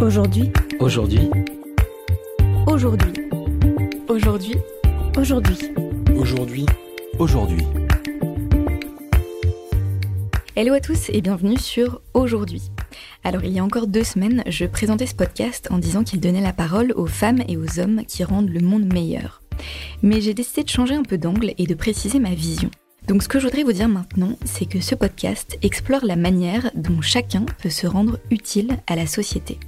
Aujourd'hui, Aujourd'hui, aujourd'hui, aujourd'hui, aujourd'hui. aujourd'hui, aujourd'hui. Hello à tous et bienvenue sur Aujourd'hui. Alors il y a encore deux semaines, je présentais ce podcast en disant qu'il donnait la parole aux femmes et aux hommes qui rendent le monde meilleur. Mais j'ai décidé de changer un peu d'angle et de préciser ma vision. Donc ce que je voudrais vous dire maintenant, c'est que ce podcast explore la manière dont chacun peut se rendre utile à la société.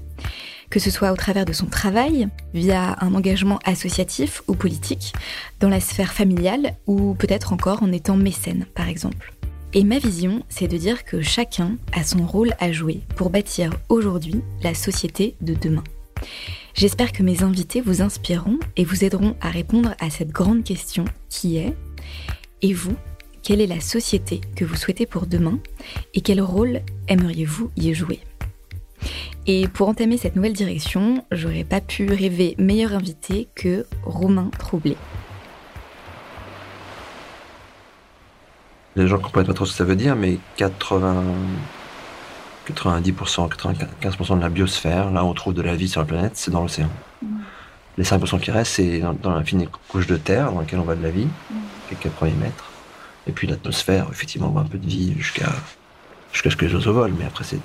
Que ce soit au travers de son travail, via un engagement associatif ou politique, dans la sphère familiale ou peut-être encore en étant mécène par exemple. Et ma vision, c'est de dire que chacun a son rôle à jouer pour bâtir aujourd'hui la société de demain. J'espère que mes invités vous inspireront et vous aideront à répondre à cette grande question qui est Et vous, quelle est la société que vous souhaitez pour demain et quel rôle aimeriez-vous y jouer? Et pour entamer cette nouvelle direction, j'aurais pas pu rêver meilleur invité que Romain Troublé. Les gens ne comprennent pas trop ce que ça veut dire, mais 80, 90%, 95% de la biosphère, là où on trouve de la vie sur la planète, c'est dans l'océan. Les 5% qui restent, c'est dans, dans la fine couche de terre dans laquelle on voit de la vie, quelques premiers mètres. Et puis l'atmosphère, effectivement, on voit un peu de vie jusqu'à jusqu'à ce que les oiseaux volent, mais après, c'est.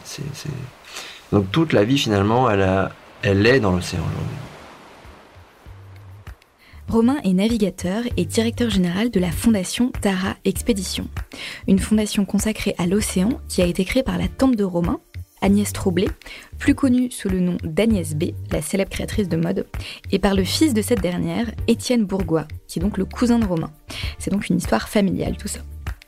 Donc toute la vie, finalement, elle est dans l'océan aujourd'hui. Romain est navigateur et directeur général de la fondation Tara Expédition, une fondation consacrée à l'océan qui a été créée par la tante de Romain, Agnès Troublé, plus connue sous le nom d'Agnès B, la célèbre créatrice de mode, et par le fils de cette dernière, Étienne Bourgois, qui est donc le cousin de Romain. C'est donc une histoire familiale tout ça.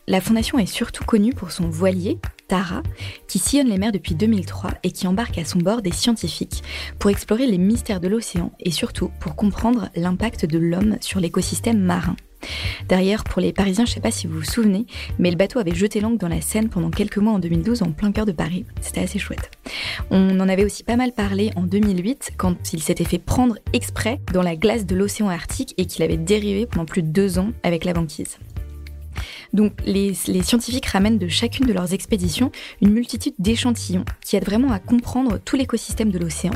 La fondation est surtout connue pour son voilier, Tara, qui sillonne les mers depuis 2003 et qui embarque à son bord des scientifiques pour explorer les mystères de l'océan et surtout pour comprendre l'impact de l'homme sur l'écosystème marin. D'ailleurs, pour les Parisiens, je sais pas si vous vous souvenez, mais le bateau avait jeté l'angle dans la Seine pendant quelques mois en 2012 en plein cœur de Paris. C'était assez chouette. On en avait aussi pas mal parlé en 2008 quand il s'était fait prendre exprès dans la glace de l'océan Arctique et qu'il avait dérivé pendant plus de deux ans avec la banquise. Donc les, scientifiques ramènent de chacune de leurs expéditions une multitude d'échantillons qui aident vraiment à comprendre tout l'écosystème de l'océan.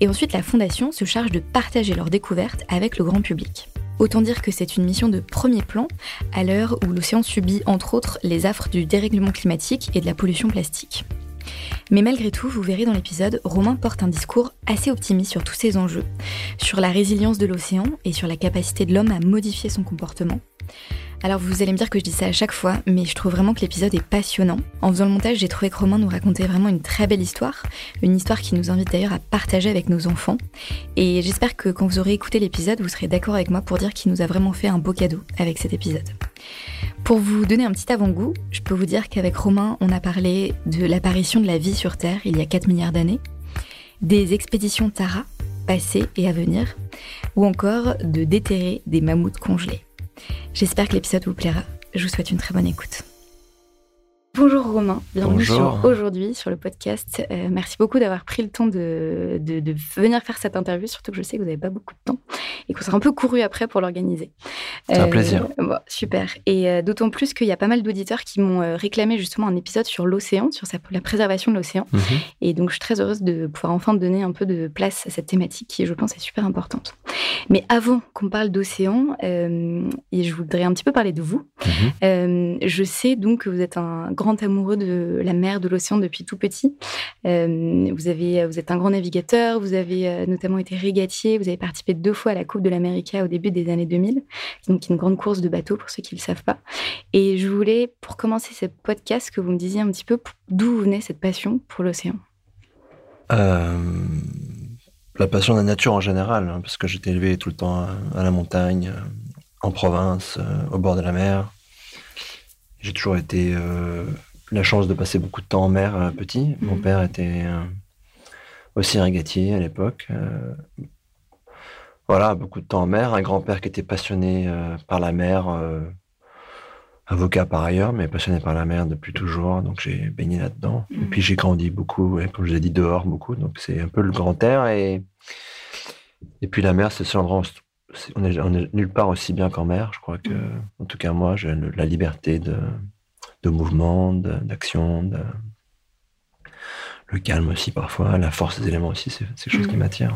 Et ensuite la fondation se charge de partager leurs découvertes avec le grand public. Autant dire que c'est une mission de premier plan à l'heure où l'océan subit entre autres les affres du dérèglement climatique et de la pollution plastique. Mais malgré tout, vous verrez dans l'épisode, Romain porte un discours assez optimiste sur tous ces enjeux, sur la résilience de l'océan et sur la capacité de l'homme à modifier son comportement. Alors vous allez me dire que je dis ça à chaque fois, mais je trouve vraiment que l'épisode est passionnant. En faisant le montage, j'ai trouvé que Romain nous racontait vraiment une très belle histoire, une histoire qui nous invite d'ailleurs à partager avec nos enfants. Et j'espère que quand vous aurez écouté l'épisode, vous serez d'accord avec moi pour dire qu'il nous a vraiment fait un beau cadeau avec cet épisode. Pour vous donner un petit avant-goût, je peux vous dire qu'avec Romain, on a parlé de l'apparition de la vie sur Terre il y a 4 milliards d'années, des expéditions Tara, passées et à venir, ou encore de déterrer des mammouths congelés. J'espère que l'épisode vous plaira. Je vous souhaite une très bonne écoute. Bonjour Romain, bienvenue sur aujourd'hui sur le podcast. Euh, merci beaucoup d'avoir pris le temps de, de- de venir faire cette interview, surtout que je sais que vous n'avez pas beaucoup de temps et qu'on sera un peu couru après pour l'organiser. C'est un plaisir. bon, super. Et euh, d'autant plus qu'il y a pas mal d'auditeurs qui m'ont euh, réclamé justement un épisode sur l'océan, sur sa- la préservation de l'océan. Mhm. Et donc, je suis très heureuse de pouvoir enfin donner un peu de place à cette thématique qui, je pense, est super importante. Mais avant qu'on parle d'océan, euh, et je voudrais un petit peu parler de vous. Mhm. Euh, je sais donc que vous êtes un grand amoureux de la mer, de l'océan depuis tout petit. Euh, vous, avez, vous êtes un grand navigateur, vous avez euh, notamment été régatier, vous avez participé deux fois à la Coupe de l'Amérique au début des années 2000, donc une grande course de bateau pour ceux qui ne le savent pas. Et je voulais, pour commencer ce podcast, que vous me disiez un petit peu d'où venait cette passion pour l'océan. Euh, la passion de la nature en général, hein, parce que j'étais élevé tout le temps à, la montagne, en province, au bord de la mer. J'ai toujours été euh, la chance de passer beaucoup de temps en mer euh, petit. Mon Mhm. père était euh, aussi régatier à l'époque. euh, voilà, beaucoup de temps en mer. Un grand-père qui était passionné par la mer, avocat par ailleurs, mais passionné par la mer depuis toujours. Donc j'ai baigné là-dedans. Et Mhm. puis j'ai grandi beaucoup, ouais, comme je l'ai dit, dehors beaucoup. Donc c'est un peu le grand air. Et, et puis la mer, c'est ce endroit on est, on est nulle part aussi bien qu'en mer. Je crois que, en tout cas moi, j'ai la liberté de, de mouvement, d'action, de, le calme aussi parfois, la force des éléments aussi, c'est quelque chose qui Mhm. m'attire.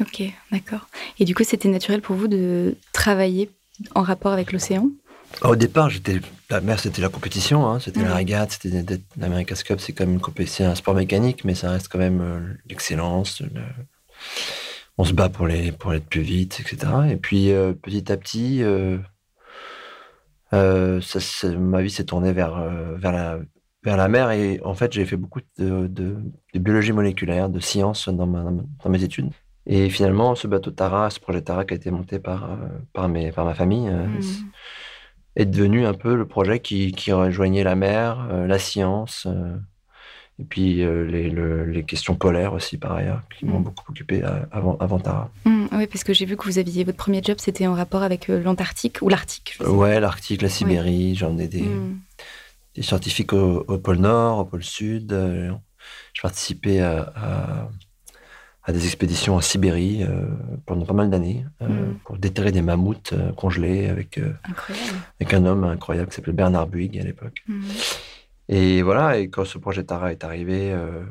Ok, d'accord. Et du coup, c'était naturel pour vous de travailler en rapport avec l'océan? Au départ, j'étais la mer, c'était la compétition, hein, c'était la régate, c'était l'America's Cup, c'est même une compétition, un sport mécanique, mais ça reste quand même euh, l'excellence. le- On se bat pour les pour être plus vite, etc. Et puis euh, petit à petit, euh, euh, ça, ma vie s'est tournée vers vers la vers la mer et en fait j'ai fait beaucoup de, de, de biologie moléculaire, de sciences dans, ma, dans mes études. Et finalement, ce bateau Tara, ce projet Tara qui a été monté par, par, mes, par ma famille, Mhm. est devenu un peu le projet qui, qui rejoignait la mer, la science, et puis euh, les, le- les questions polaires aussi, par ailleurs, qui m'ont Mm. beaucoup occupé euh, avant, avant Tara. oui, Hmm, parce que j'ai vu que vous aviez votre premier job, c'était en rapport avec euh, l'Antarctique ou l'Arctique. Ouais, l'Arctique, la Sibérie, j'en ai des, des scientifiques au, au pôle Nord, au pôle Sud. je participais à, à, à des expéditions en Sibérie euh, pendant pas mal d'années euh, Mm. pour déterrer des mammouths congelés avec, avec un homme incroyable qui s'appelait Bernard Buig à l'époque. Et voilà, et quand ce projet Tara est arrivé, euh,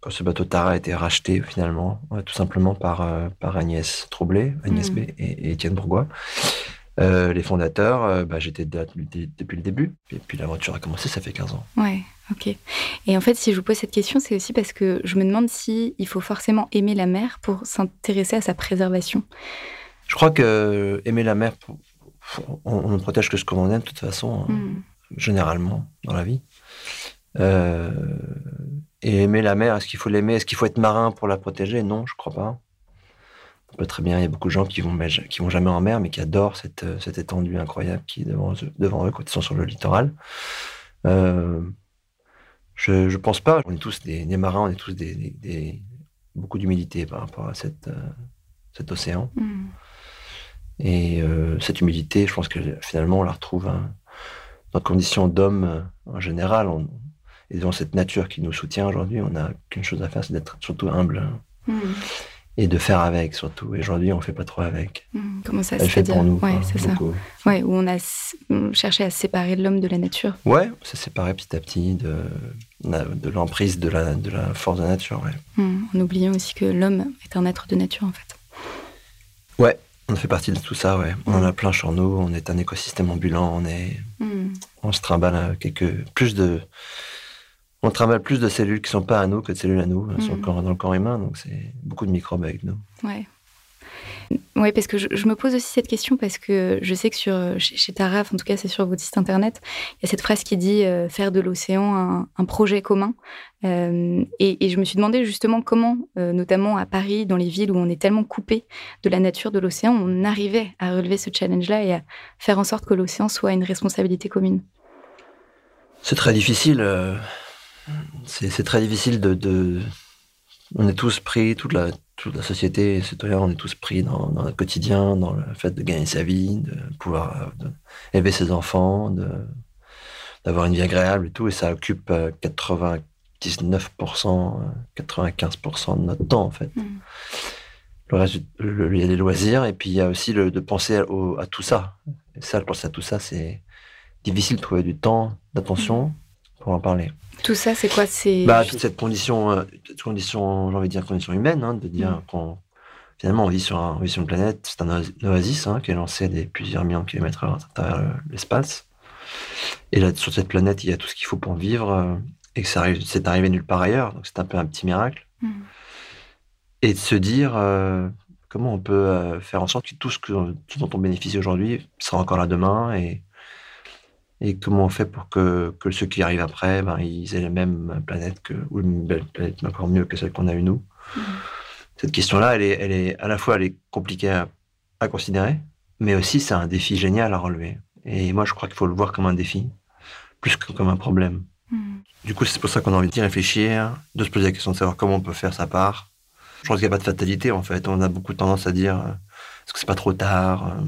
quand ce bateau Tara a été racheté finalement, ouais, tout simplement par, euh, par Agnès Troublé, Agnès Mhm. B et, Étienne Bourgois, euh, les fondateurs, euh, bah, j'étais depuis, le début. Et puis l'aventure a commencé, ça fait 15 ans. Ouais, ok. Et en fait, si je vous pose cette question, c'est aussi parce que je me demande si il faut forcément aimer la mer pour s'intéresser à sa préservation. Je crois que aimer la mer, on ne protège que ce qu'on aime de toute façon, hein, Hmm. Généralement dans la vie. Euh, et aimer la mer, est-ce qu'il faut l'aimer? Est-ce qu'il faut être marin pour la protéger? Non, je crois pas. On peut très bien, il y a beaucoup de gens qui vont, qui vont jamais en mer, mais qui adorent cette, euh, cette étendue incroyable qui est devant eux, devant eux quand ils sont sur le littoral. Euh, je, je pense pas. On est tous des, des marins, on est tous des, des- des- beaucoup d'humilité par rapport à cette, euh, cet océan. Hmm. Et euh, cette humilité, je pense que finalement, on la retrouve hein, dans nos conditions d'homme euh, en général. On, et dans cette nature qui nous soutient aujourd'hui, on n'a qu'une chose à faire, c'est d'être surtout humble Hmm. et de faire avec surtout. Et aujourd'hui, on fait pas trop avec. Hmm. Comment ça Elle se fait pour nous. Ouais, c'est ça. Ouais, où on a on cherchait à séparer l'homme de la nature. Ouais, c'est séparé petit à petit de, de l'emprise de la, de la force de la nature. Ouais. Hmm. En oubliant aussi que l'homme est un être de nature, en fait. On fait partie de tout ça, ouais. On en a plein sur nous, on est un écosystème ambulant, on est, Hmm. on se trimballe à quelques plus de on trimballe plus de cellules qui sont pas à nous que de cellules à nous sur le corps, dans le corps humain donc c'est beaucoup de microbes avec nous Ouais. Ouais, parce que je, me pose aussi cette question parce que je sais que sur, chez, Taraf, en tout cas c'est sur votre site internet, il y a cette phrase qui dit euh, faire de l'océan un, projet commun. Euh, et, je me suis demandé justement comment, euh, notamment à Paris, dans les villes où on est tellement coupé de la nature de l'océan, on arrivait à relever ce challenge-là et à faire en sorte que l'océan soit une responsabilité commune. c'est très difficile c'est très difficile de- on est tous pris toute la toute la société les citoyens on est tous pris dans, dans notre quotidien dans le fait de gagner sa vie de pouvoir euh, de élever ses enfants d'avoir une vie agréable et tout et ça occupe euh, 99% euh, 95% de notre temps en fait Mhm. le reste, le- il y a les loisirs et puis il y a aussi le, de penser au- à tout ça. Et ça, de penser à tout ça, c'est difficile de trouver du temps, d'attention pour en parler. Tout ça, c'est quoi? C'est Bah, toute cette condition, euh, condition, j'ai envie de dire condition humaine, hein, de dire Mm. qu'on finalement on vit sur, un- on vit sur une planète, c'est un oas- un oasis hein, qui est lancé des plusieurs millions de kilomètres à travers le- l'espace. Et là, sur cette planète, il y a tout ce qu'il faut pour vivre euh, et que ça arrive, c'est arrivé nulle part ailleurs, donc c'est un peu un petit miracle Mhm. et de se dire euh, comment on peut faire en sorte que tout ce, que, tout dont on bénéficie aujourd'hui sera encore là demain et, et comment on fait pour que, que ceux qui arrivent après, ben, ils aient la même planète que, ou une belle planète encore mieux que celle qu'on a eue nous? Mhm. Cette question-là, elle est, elle est à la fois elle est compliquée à, à considérer, mais aussi c'est un défi génial à relever. Et moi, je crois qu'il faut le voir comme un défi, plus que comme un problème. Mhm. Du coup, c'est pour ça qu'on a envie d'y réfléchir, de se poser la question de savoir comment on peut faire sa part. Je pense qu'il n'y a pas de fatalité, en fait. On a beaucoup tendance à dire, euh, est-ce que c'est pas trop tard euh.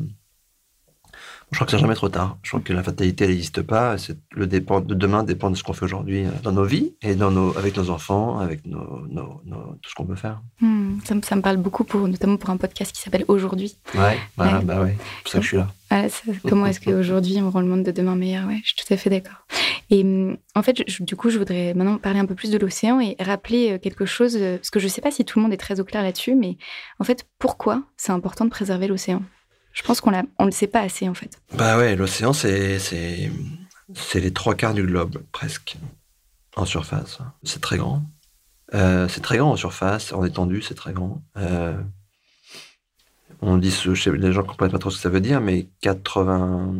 Je crois que c'est jamais trop tard. Je crois que la fatalité, n'existe pas. Le dépend de demain dépend de ce qu'on fait aujourd'hui euh, dans nos vies et dans nos, avec nos enfants, avec nos, nos- nos- tout ce qu'on peut faire. Hmm, ça, me- ça me parle beaucoup, pour, notamment pour un podcast qui s'appelle Aujourd'hui. Ouais, bah ouais. C'est pour ça que je suis là. Voilà, comment est-ce qu'aujourd'hui on rend le monde de demain meilleur? Ouais, je suis tout à fait d'accord. Et hum, en fait, du coup, je voudrais maintenant parler un peu plus de l'océan et rappeler quelque chose, parce que je ne sais pas si tout le monde est très au clair là-dessus, mais en fait, pourquoi c'est important de préserver l'océan? Je pense qu'on ne le sait pas assez, en fait. Bah ouais, l'océan, c'est les trois quarts du globe, presque, en surface. C'est très grand. Euh, c'est très grand en surface, en étendue, c'est très grand. Euh, on dit, les gens ne comprennent pas trop ce que ça veut dire, mais 80,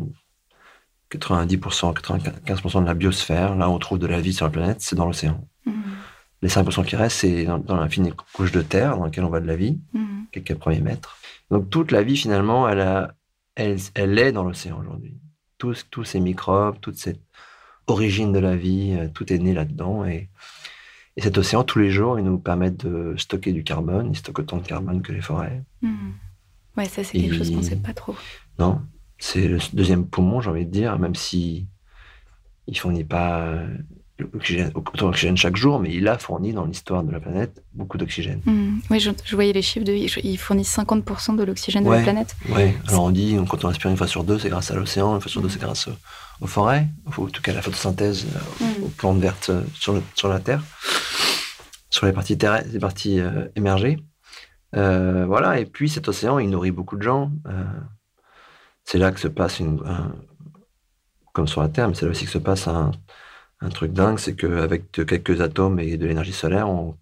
90%, 95% de la biosphère, là où on trouve de la vie sur la planète, c'est dans l'océan. Mmh. Les 5% qui restent, c'est dans, l'infinie couche de terre dans laquelle on voit de la vie, mmh. Quelques premiers mètres. Donc toute la vie, finalement, elle, a, elle, elle est dans l'océan aujourd'hui. Tous, tous ces microbes, toute cette origine de la vie, euh, tout est né là-dedans. Et, et cet océan, tous les jours, il nous permet de stocker du carbone. Il stocke autant de carbone que les forêts. Mmh. Ouais, ça, c'est quelque chose qu'on ne sait pas trop. Non, c'est le deuxième poumon, j'ai envie de dire, même si il fournit pas autant d'oxygène chaque jour, mais il a fourni dans l'histoire de la planète beaucoup d'oxygène. Mmh. Oui, je, voyais les chiffres, de, il fournit 50% de l'oxygène de la planète. Oui, alors on dit, quand on respire une fois sur deux, c'est grâce à l'océan, une fois sur deux, c'est grâce aux forêts, en tout cas à la photosynthèse, euh, mmh. aux plantes vertes euh, sur, sur la Terre, sur les parties, terrestres, les parties euh, émergées. voilà, et puis cet océan, il nourrit beaucoup de gens. c'est là que se passe, une, comme sur la Terre, mais c'est là aussi que se passe un, un truc dingue, c'est qu'avec quelques atomes et de l'énergie solaire, on,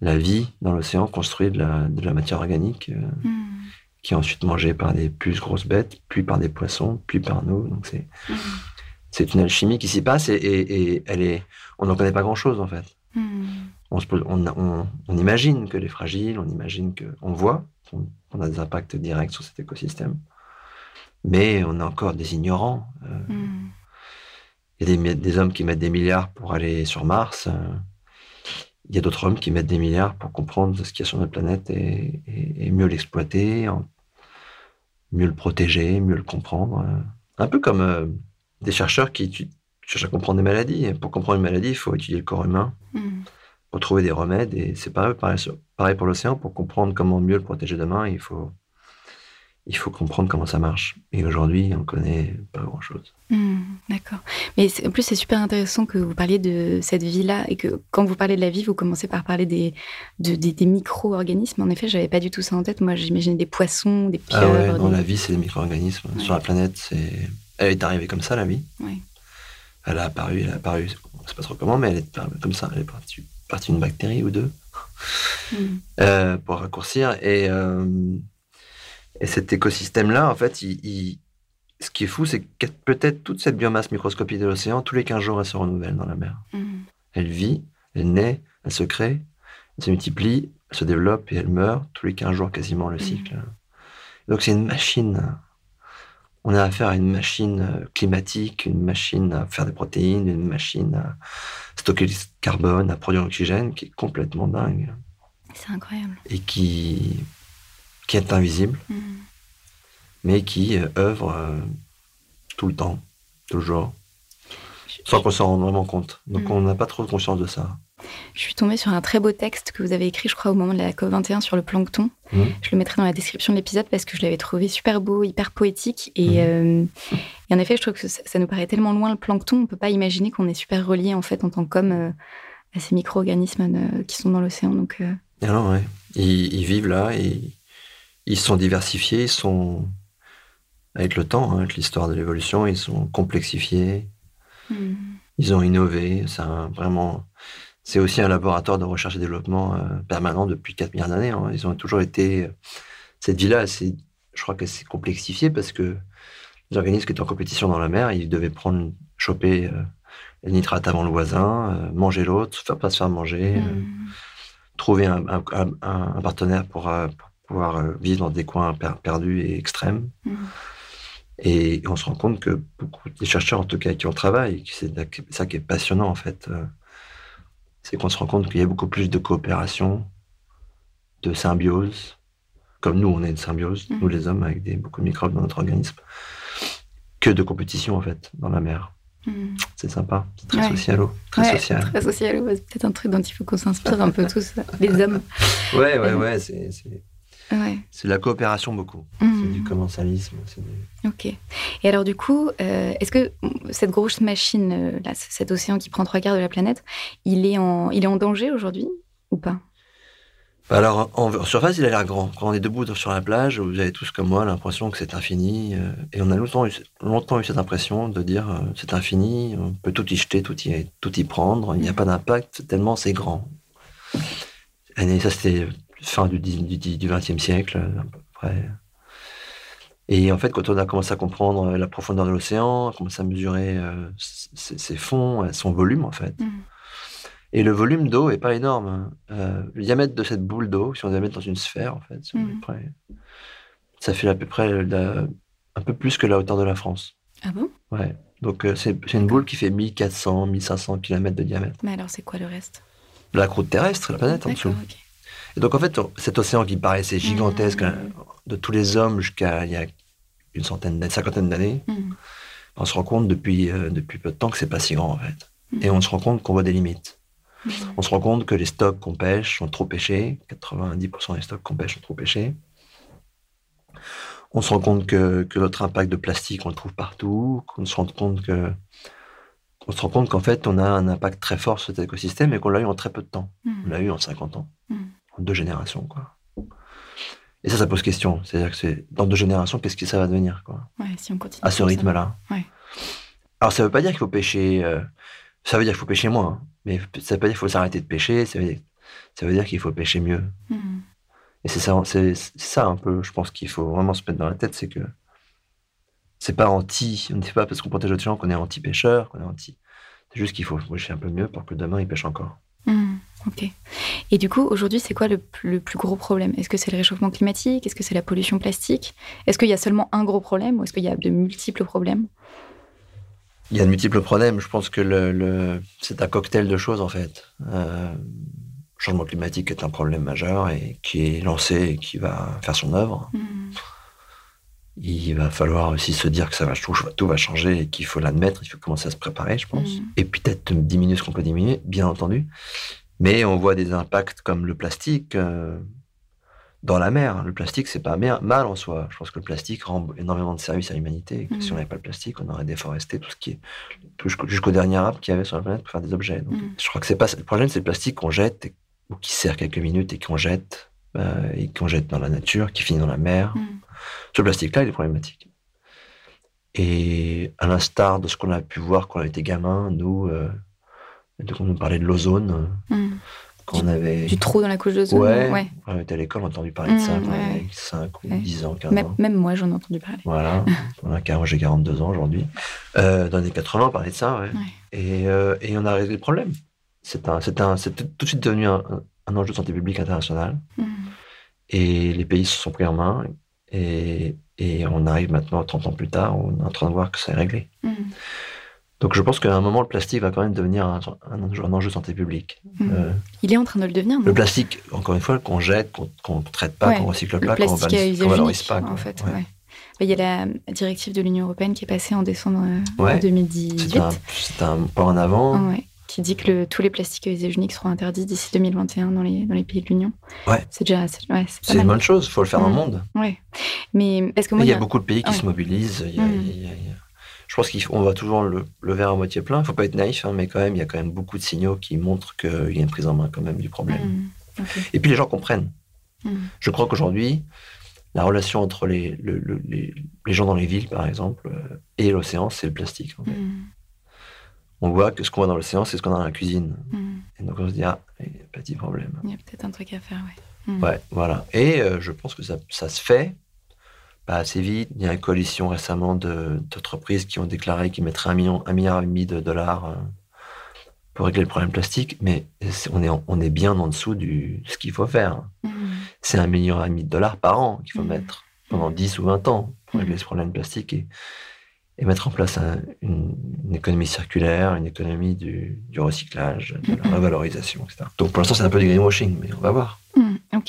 la vie dans l'océan construit de la, de la, matière organique hmm. qui est ensuite mangée par des plus grosses bêtes, puis par des poissons, puis par nous. Donc c'est hmm. c'est une alchimie qui s'y passe et, et, elle est, on n'en connaît pas grand-chose en fait. Hmm. On, on, on, imagine que est fragile, on imagine que, on voit qu'on a des impacts directs sur cet écosystème, mais on est encore des ignorants. Euh, il y a des, hommes qui mettent des milliards pour aller sur Mars. Euh, il y a d'autres hommes qui mettent des milliards pour comprendre ce qu'il y a sur notre planète et, mieux l'exploiter, mieux le protéger, mieux le comprendre. Euh. Un peu comme euh, des chercheurs qui cherchent à comprendre des maladies. pour comprendre une maladie, il faut étudier le corps humain hmm. pour trouver des remèdes. Et c'est pareil, pareil pour l'océan. Pour comprendre comment mieux le protéger demain, il faut il faut comprendre comment ça marche. Et aujourd'hui, on connaît pas grand-chose. Hmm, d'accord. Mais en plus, c'est super intéressant que vous parliez de cette vie-là et que quand vous parlez de la vie, vous commencez par parler des, des, micro-organismes. En effet, j'avais pas du tout ça en tête. Moi, j'imaginais des poissons, des pieuvres. Ah ouais, la vie, c'est des micro-organismes. Sur la planète, c'est... elle est arrivée comme ça, la vie. Ouais. Elle a apparu, elle a apparu, on sait pas trop comment, mais elle est comme ça. Elle est partie, partie d'une bactérie ou deux, hmm. euh, pour raccourcir. Et... Euh, et cet écosystème-là, en fait, il, ce qui est fou, c'est que peut-être toute cette biomasse microscopique de l'océan, tous les 15 jours, elle se renouvelle dans la mer. Mm. Elle vit, elle naît, elle se crée, elle se multiplie, elle se développe et elle meurt tous les 15 jours quasiment le mm. cycle. Donc c'est une machine. On a affaire à une machine climatique, une machine à faire des protéines, une machine à stocker du carbone, à produire l'oxygène, qui est complètement dingue. C'est incroyable. Et qui qui est invisible, mm. mais qui euh, œuvre euh, tout le temps, toujours, sans qu'on s'en rende vraiment compte. Donc mm. on n'a pas trop conscience de ça. Je suis tombée sur un très beau texte que vous avez écrit, je crois, au moment de la COP21 sur le plancton. Mm. Je le mettrai dans la description de l'épisode parce que je l'avais trouvé super beau, hyper poétique. Et, euh, en effet, je trouve que ça, nous paraît tellement loin le plancton, on ne peut pas imaginer qu'on est super relié en fait en tant qu'homme à ces micro-organismes qui sont dans l'océan. Donc, Alors, ouais. ils, ils, vivent là et ils sont diversifiés, ils sont, avec le temps, hein, avec l'histoire de l'évolution, ils sont complexifiés, hmm. ils ont innové. C'est vraiment, c'est aussi un laboratoire de recherche et développement euh, permanent depuis 4 milliards d'années. Hein. Ils ont toujours été, cette vie-là, je crois qu'elle s'est complexifiée parce que les organismes qui étaient en compétition dans la mer, ils devaient prendre, choper euh, les nitrates avant le voisin, euh, manger l'autre, faire pas se faire manger, hmm. trouver un, partenaire pour, pour pouvoir euh, vivre dans des coins perdus et extrêmes. Mm. Et on se rend compte que beaucoup des chercheurs, en tout cas, qui ont travaillé, c'est ça qui est passionnant en fait, euh, c'est qu'on se rend compte qu'il y a beaucoup plus de coopération, de symbiose, comme nous, on est une symbiose, mm. nous les hommes, avec des, beaucoup de microbes dans notre organisme, que de compétition en fait dans la mer. Mm. C'est sympa, c'est très social. Très social. Très social, c'est peut-être un truc dont il faut qu'on s'inspire un peu tous, les hommes. Ouais, ouais, ouais, c'est C'est de la coopération beaucoup. Mmh. C'est du commensalisme. c'est du- Ok. Et alors du coup, euh, est-ce que cette grosse machine, euh, là, cet océan qui prend trois quarts de la planète, il est en, il est en danger aujourd'hui ou pas? Bah Alors, en, en surface, il a l'air grand. Quand on est debout sur la plage, vous avez tous comme moi l'impression que c'est infini. euh, et on a longtemps eu, longtemps eu cette impression de dire c'est infini, on peut tout y jeter, tout y, tout y prendre, il n'y a pas d'impact tellement c'est grand. Et ça, c'était fin du, 20e siècle, à peu près. Et en fait, quand on a commencé à comprendre la profondeur de l'océan, commencé à mesurer euh, ses, ses fonds, son volume, en fait, Mhm. et le volume d'eau est pas énorme. hein. Euh, le diamètre de cette boule d'eau, si on la met dans une sphère, en fait, peu Mhm. près- ça fait à peu près la- un peu plus que la hauteur de la France. Ah bon? Ouais. Donc euh, c'est c'est une boule qui fait 1400, 1500 km de diamètre. Mais alors c'est quoi le reste? La croûte terrestre, la planète en dessous. D'accord, ok. Et donc en fait, cet océan qui paraissait gigantesque, Mhm. hein, de tous les hommes jusqu'à il y a une centaine, d'années- cinquantaine d'années, Mhm. on se rend compte depuis, euh, depuis peu de temps que c'est pas si grand en fait. Mhm. Et on se rend compte qu'on voit des limites. On se rend compte que les stocks qu'on pêche sont trop pêchés. 90% des stocks qu'on pêche sont trop pêchés. On se rend compte que, que notre impact de plastique, on le trouve partout. Qu'on se rend compte que on se rend compte qu'en fait, on a un impact très fort sur cet écosystème et qu'on l'a eu en très peu de temps. On l'a eu en 50 ans. En deux générations, quoi. Et ça, ça pose question. C'est-à-dire que c'est dans deux générations, qu'est-ce que ça va devenir, quoi? Ouais, si on continue. à ce rythme-là. Ouais. Alors, ça veut pas dire qu'il faut pêcher. euh, ça veut dire qu'il faut pêcher moins, hein. mais ça veut pas dire qu'il faut s'arrêter de pêcher. Ça veut dire, qu'il faut pêcher mieux. Mhm. Et c'est ça, c'est c'est ça un peu, je pense qu'il faut vraiment se mettre dans la tête, c'est que c'est pas anti, on n'est pas parce qu'on protège l'océan gens qu'on est anti-pêcheur, qu'on est anti. C'est juste qu'il faut pêcher un peu mieux pour que demain ils pêchent encore. Mhm. Ok. Et du coup, aujourd'hui, c'est quoi le, plus- le plus gros problème? Est-ce que c'est le réchauffement climatique? Est-ce que c'est la pollution plastique? Est-ce qu'il y a seulement un gros problème ou est-ce qu'il y a de multiples problèmes? Il y a de multiples problèmes. Je pense que le, le- c'est un cocktail de choses en fait. Euh, le changement climatique est un problème majeur et qui est lancé et qui va faire son œuvre. Mhm. Il va falloir aussi se dire que ça va, tout, va changer et qu'il faut l'admettre, il faut commencer à se préparer, je pense. Mhm. Et puis peut-être diminuer ce qu'on peut diminuer, bien entendu. Mais on voit des impacts comme le plastique euh, dans la mer. Le plastique, c'est pas mal en soi. Je pense que le plastique rend énormément de services à l'humanité. Mhm. Si on n'avait pas le plastique, on aurait déforesté tout ce qui est jusqu'au dernier arbre qu'il y avait sur la planète pour faire des objets. Donc, Mhm. Je crois que c'est pas le problème, c'est le plastique qu'on jette et- ou qui sert quelques minutes et qu'on jette euh, et qu'on jette dans la nature, qui finit dans la mer. Mhm. Ce plastique-là, il est problématique. Et à l'instar de ce qu'on a pu voir quand on était gamin, nous, euh, donc on nous parlait de l'ozone, euh, quand on avait. Du trou dans la couche d'ozone Ouais, on était à l'école, on a entendu parler de ça Mmh, quand on avait 5 ou Ouais. 10 ans, 15 Même, ans. même moi, j'en ai entendu parler. Voilà, on a 40, j'ai 42 ans aujourd'hui. Euh, dans les années 80, on parlait de ça, ouais. Et, euh, et on a réglé le problème. C'est un, un, tout de suite devenu un, un enjeu de santé publique international. Mhm. Et les pays se sont pris en main. Et, et on arrive maintenant, 30 ans plus tard, on est en train de voir que c'est réglé. Donc je pense qu'à un moment, le plastique va quand même devenir un, un enjeu, un enjeu de santé publique. Mhm. Euh, Il est en train de le devenir, non? le plastique, encore une fois, qu'on jette, qu'on ne traite pas, Ouais, qu'on recycle Le pas, qu'on plastique à valorise, pas. quoi. en fait. Ouais. ouais. Il y a la directive de l'Union européenne qui est passée en décembre euh, Ouais. 2018, C'est un, pas en avant. Qui dit que le- tous les plastiques à usage unique seront interdits d'ici 2021 dans les, dans les pays de l'Union. Ouais. C'est déjà ouais, c'est une bonne chose, il faut le faire dans le Mhm. monde. Ouais. Mais parce que moi, il y a il y a- beaucoup de pays qui se mobilisent. il y a- il y a- il y a- Je pense qu'on va toujours le, le verre à moitié plein. Il ne faut pas être naïf, hein, mais quand même, il y a quand même beaucoup de signaux qui montrent qu'il y a une prise en main quand même du problème. Ok. Et puis les gens comprennent. Mhm. Je crois qu'aujourd'hui, la relation entre les, le- le- les, les gens dans les villes, par exemple, euh, et l'océan, c'est le plastique. en fait. Mhm. On voit que ce qu'on voit dans l'océan, c'est ce qu'on a dans la cuisine. Et donc on se dit, ah, il y a un petit problème. Il y a peut-être un truc à faire. Mhm. Ouais, voilà. Et euh, je pense que ça, ça se fait pas assez vite. Il y a une coalition récemment de- d'entreprises qui ont déclaré qu'ils mettraient un, million, un milliard et demi de dollars euh, pour régler le problème plastique, mais on est, en- on est bien en dessous de ce qu'il faut faire. Mhm. C'est un million et demi de dollars par an qu'il faut Mhm. mettre pendant 10 ou 20 ans pour régler ce problème plastique et, et mettre en place un- une, une économie circulaire, une économie du, du recyclage, de la revalorisation, etc. Donc pour l'instant, c'est un peu du greenwashing, mais on va voir.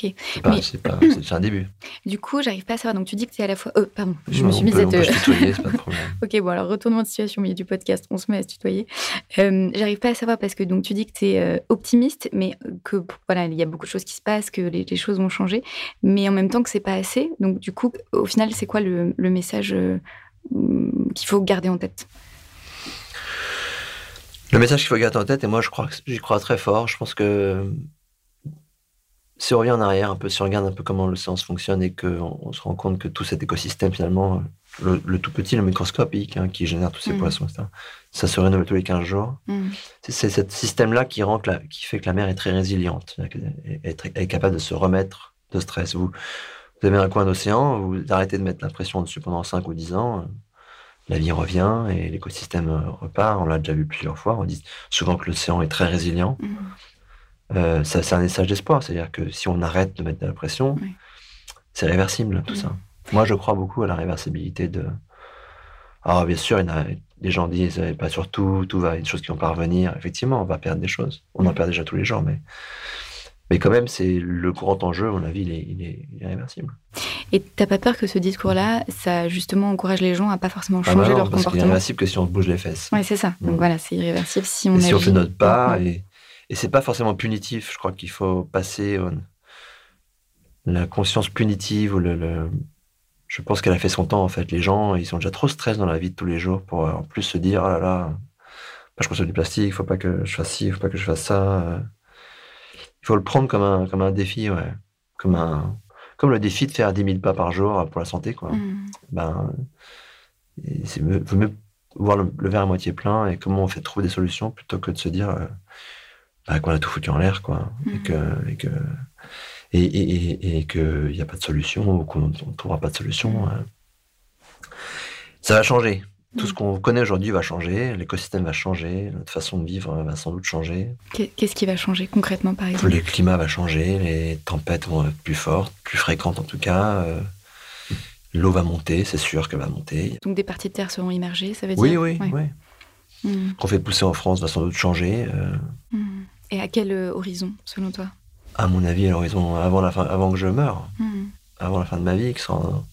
Ok. C'est pas- Mais- un début. Du coup, j'arrive pas à savoir. Donc, tu dis que tu es à la fois. Euh, pardon, je me suis mise à on te. tutoyer, c'est pas de problème. Ok, bon, alors retournement de situation au milieu du podcast, on se met à se tutoyer. Euh, J'arrive pas à savoir parce que donc tu dis que tu es optimiste, mais que voilà, il y a beaucoup de choses qui se passent, que les, les choses vont changer, mais en même temps que c'est pas assez. Donc du coup, au final, c'est quoi le, le message euh, hum, qu'il faut garder en tête? Le message qu'il faut garder en tête, et moi je crois j'y crois très fort, je pense que si on revient en arrière un peu, si on regarde un peu comment l'océan fonctionne et qu'on on se rend compte que tout cet écosystème finalement, le, le tout petit, le microscopique, hein, qui génère tous ces Mhm. poissons, etc., ça se renouvelle tous les 15 jours. Hum, C'est- ce système-là qui, rend que la- qui fait que la mer est très résiliente, est, est capable de se remettre de stress. Vous, vous avez un coin d'océan, vous arrêtez de mettre la pression dessus pendant 5 ou 10 ans, euh, la vie revient et l'écosystème euh, repart. On l'a déjà vu plusieurs fois. On dit souvent que l'océan est très résilient. hum. Euh, c'est un message d'espoir, c'est-à-dire que si on arrête de mettre de la pression, Oui. c'est réversible tout ça. Moi, je crois beaucoup à la réversibilité de. Alors, bien sûr, il y en a, les gens disent euh, pas sur tout, tout va, il y a des choses qui vont pas revenir. Effectivement, on va perdre des choses. On en perd déjà tous les jours, mais. Mais quand même, c'est le grand enjeu, à mon avis, il est, il est, il est réversible. Et t'as pas peur que ce discours-là, ça justement encourage les gens à pas forcément Ah changer bah non, leur parce comportement? réversible que si on bouge les fesses. Ouais, c'est ça. Donc Mhm. voilà, c'est irréversible si on et si on fait notre Ouais. et, et c'est pas forcément punitif. Je crois qu'il faut passer au- la conscience punitive ou le, le- je pense qu'elle a fait son temps en fait. Les gens, ils sont déjà trop stress dans la vie de tous les jours pour euh, en plus se dire oh là là, bah, je consomme du plastique, il faut pas que je fasse ci, il faut pas que je fasse ça. euh. Il faut le prendre comme un comme un défi, ouais, comme un comme le défi de faire 10 000 pas par jour pour la santé, quoi. Hum, Ben, mieux, vaut mieux voir le, le verre à moitié plein et comment on fait trouver des solutions plutôt que de se dire euh, bah, qu'on a tout foutu en l'air, quoi, et Mhm. que et que et, et, et, et que il n'y a pas de solution ou qu'on ne trouvera pas de solution. euh. Ça va changer. Tout Mhm. ce qu'on connaît aujourd'hui va changer, l'écosystème va changer, notre façon de vivre va sans doute changer, Qu'est- Qu'est-ce qui va changer concrètement, par exemple? Le climat va changer, les tempêtes vont être plus fortes, plus fréquentes en tout cas. euh, L'eau va monter, c'est sûr qu'elle va monter. Donc des parties de terre seront immergées, ça veut dire? Oui, oui, Ouais. oui. Hum, qu'on fait pousser en France va sans doute changer. euh. Et à quel euh, horizon, selon toi? À mon avis, à l'horizon avant la fin, avant que je meure, Hum, avant la fin de ma vie, sera,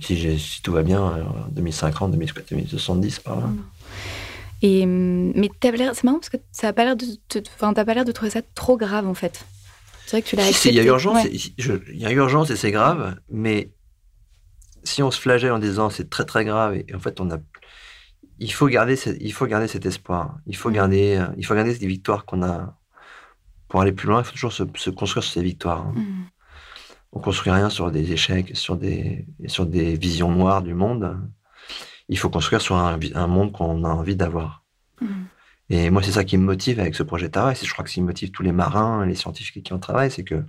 si, tout va bien, euh, 2050, 2070 par là. Mm. Et hum, mais c'est marrant parce que ça a pas l'air de, te- enfin t'as pas l'air de trouver ça trop grave en fait. C'est vrai que tu l'as Si, il y a urgence, Ouais. il y a urgence et c'est grave, mais si on se flagelle en disant c'est très très grave et, en fait on a, il faut garder, ce- il faut garder cet espoir, il faut Mm. garder, euh, il faut garder ces victoires qu'on a. Pour aller plus loin, il faut toujours se, se construire sur ces victoires. Hum, On construit rien sur des échecs, sur des, sur des visions noires du monde. Il faut construire sur un, monde qu'on a envie d'avoir. hum, Et moi, c'est ça qui me motive avec ce projet et c'est- je crois que ce qui motive tous les marins et les scientifiques qui en travaillent, c'est que